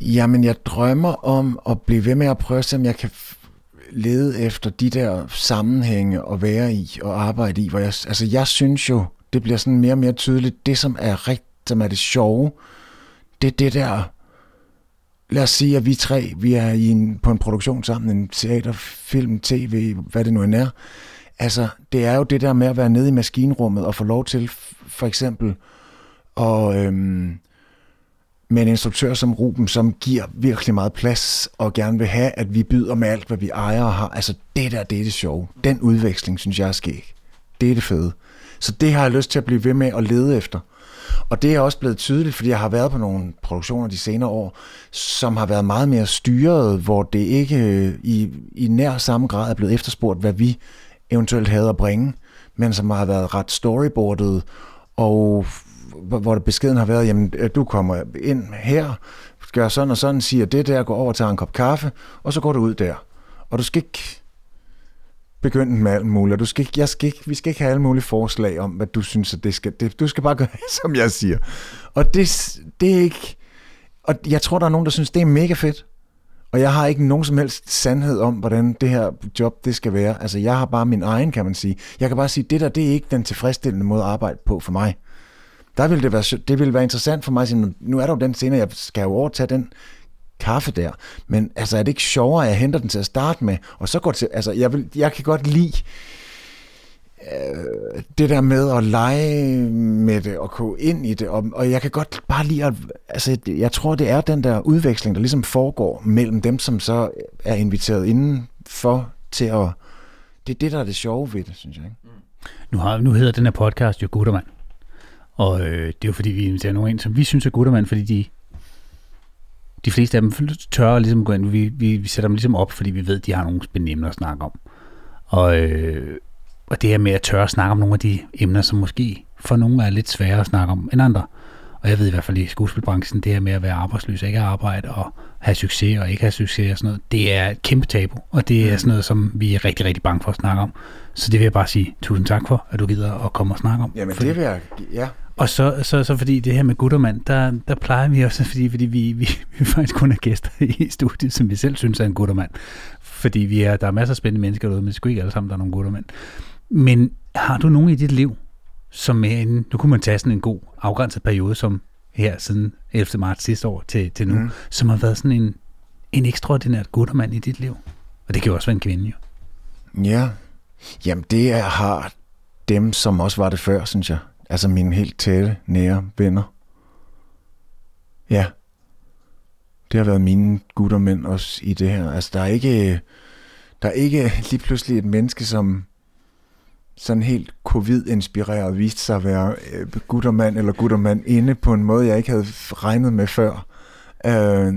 jamen, jeg drømmer om at blive ved med at prøve, om jeg kan lede efter de der sammenhænge og være i og arbejde i, hvor jeg, altså jeg synes jo, det bliver sådan mere og mere tydeligt, det som er rigtigt, som er det sjove, det er det der, lad os sige, at vi tre, vi er i en, på en produktion sammen, en teater, film, tv, hvad det nu end er. Altså, det er jo det der med at være nede i maskinrummet og få lov til, for eksempel, og øhm, med en instruktør som Ruben, som giver virkelig meget plads og gerne vil have, at vi byder med alt, hvad vi ejer og har. Altså det der, det er det sjove. Den udveksling, synes jeg er skæg. Det er det fede. Så det har jeg lyst til at blive ved med at lede efter. Og det er også blevet tydeligt, fordi jeg har været på nogle produktioner de senere år, som har været meget mere styret, hvor det ikke øh, i, i nær samme grad er blevet efterspurgt, hvad vi eventuelt havde at bringe, men som har været ret storyboardet og hvor beskeden har været, jamen øh, du kommer ind her, gør sådan og sådan, siger det der, går over og tager en kop kaffe, og så går du ud der. Og du skal ikke begynde med alt muligt. Du skal ikke, jeg skal ikke, vi skal ikke have alle mulige forslag om, hvad du synes, at det skal. Det, du skal bare gøre, som jeg siger. Og det, det er ikke... Og jeg tror, der er nogen, der synes, det er mega fedt. Og jeg har ikke nogen som helst sandhed om, hvordan det her job det skal være. Altså, jeg har bare min egen, kan man sige. Jeg kan bare sige, det der, det er ikke den tilfredsstillende måde at arbejde på for mig der ville det være, det ville være interessant for mig at sige, nu er der jo den scene, jeg skal jo overtage den kaffe der. Men altså, er det ikke sjovere, at jeg henter den til at starte med, og så går det til, altså, jeg, vil, jeg kan godt lide øh, det der med at lege med det og gå ind i det, og, og jeg kan godt bare lide at, altså, jeg tror, det er den der udveksling, der ligesom foregår mellem dem, som så er inviteret indenfor til at, det er det, der er det sjove ved det, synes jeg. Ikke? Nu, har, nu hedder den her podcast jo Guttermand. Og øh, det er jo fordi, vi inviterer nogen ind, som vi synes er Guttermand, fordi de, de fleste af dem tør ligesom gå ind. Vi, vi, vi sætter dem ligesom op, fordi vi ved, at de har nogle spændende emner at snakke om. Og, øh, og det her med at tørre at snakke om nogle af de emner, som måske for nogle er lidt sværere at snakke om end andre. Og jeg ved i hvert fald i skuespilbranchen, det her med at være arbejdsløs, ikke arbejde og have succes og ikke have succes og sådan noget, det er et kæmpe tabu. Og det er sådan noget, som vi er rigtig, rigtig bange for at snakke om. Så det vil jeg bare sige tusind tak for, at du gider at komme og snakke om. Jamen, fordi, det vil jeg, ja. Og så, så, så fordi det her med guttermand, der, der plejer vi også, fordi, fordi vi, vi, vi faktisk kun er gæster i studiet, som vi selv synes er en guttermand. Fordi vi er, der er masser af spændende mennesker derude, men det skulle ikke alle sammen, der er nogle guttermænd. Men har du nogen i dit liv, som er en, nu kunne man tage sådan en god afgrænset periode, som her siden 11. marts sidste år til, til nu, mm. som har været sådan en, en ekstraordinært guttermand i dit liv? Og det kan jo også være en kvinde, jo. Ja, jamen det er, har dem, som også var det før, synes jeg. Altså mine helt tætte, nære venner. Ja. Det har været mine guttermænd også i det her. Altså der er ikke, der er ikke lige pludselig et menneske, som sådan helt covid-inspireret viste sig at være øh, guttermand eller guttermand inde på en måde, jeg ikke havde regnet med før. Øh,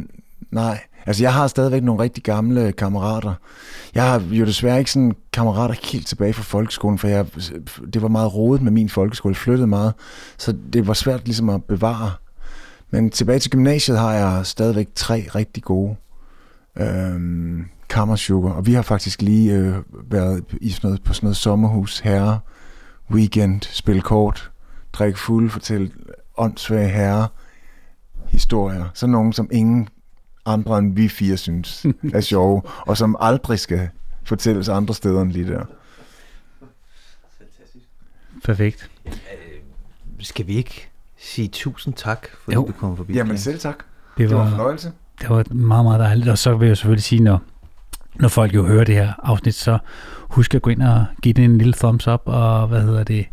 nej, altså jeg har stadigvæk nogle rigtig gamle kammerater. Jeg har jo desværre ikke sådan kammerater helt tilbage fra folkeskolen, for jeg, det var meget rodet med min folkeskole, jeg flyttede meget, så det var svært ligesom at bevare. Men tilbage til gymnasiet har jeg stadigvæk tre rigtig gode. Øh, Kammersugar, og vi har faktisk lige øh, været i sådan noget, på sådan noget sommerhus herre, weekend, spille kort, drikke fuld, fortælle åndssvage herre historier. Sådan nogen, som ingen andre end vi fire synes er sjove, og som aldrig skal fortælles andre steder end lige der. Perfekt. Skal vi ikke sige tusind tak, fordi Jo. du kom forbi? Jamen selv tak. Det Det var en var, fornøjelse. det var meget, meget dejligt. Og så vil jeg selvfølgelig sige, når, når folk jo hører det her afsnit, så husk at gå ind og give det en lille thumbs up, og hvad hedder det,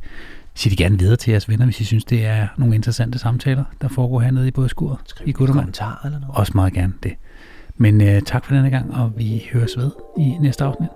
sig det gerne videre til jeres venner, hvis I synes, det er nogle interessante samtaler, der foregår hernede i både skuret Skriv i en Guttermand. kommentar eller noget. Også meget gerne det. Men øh, tak for denne gang, og vi høres ved i næste afsnit.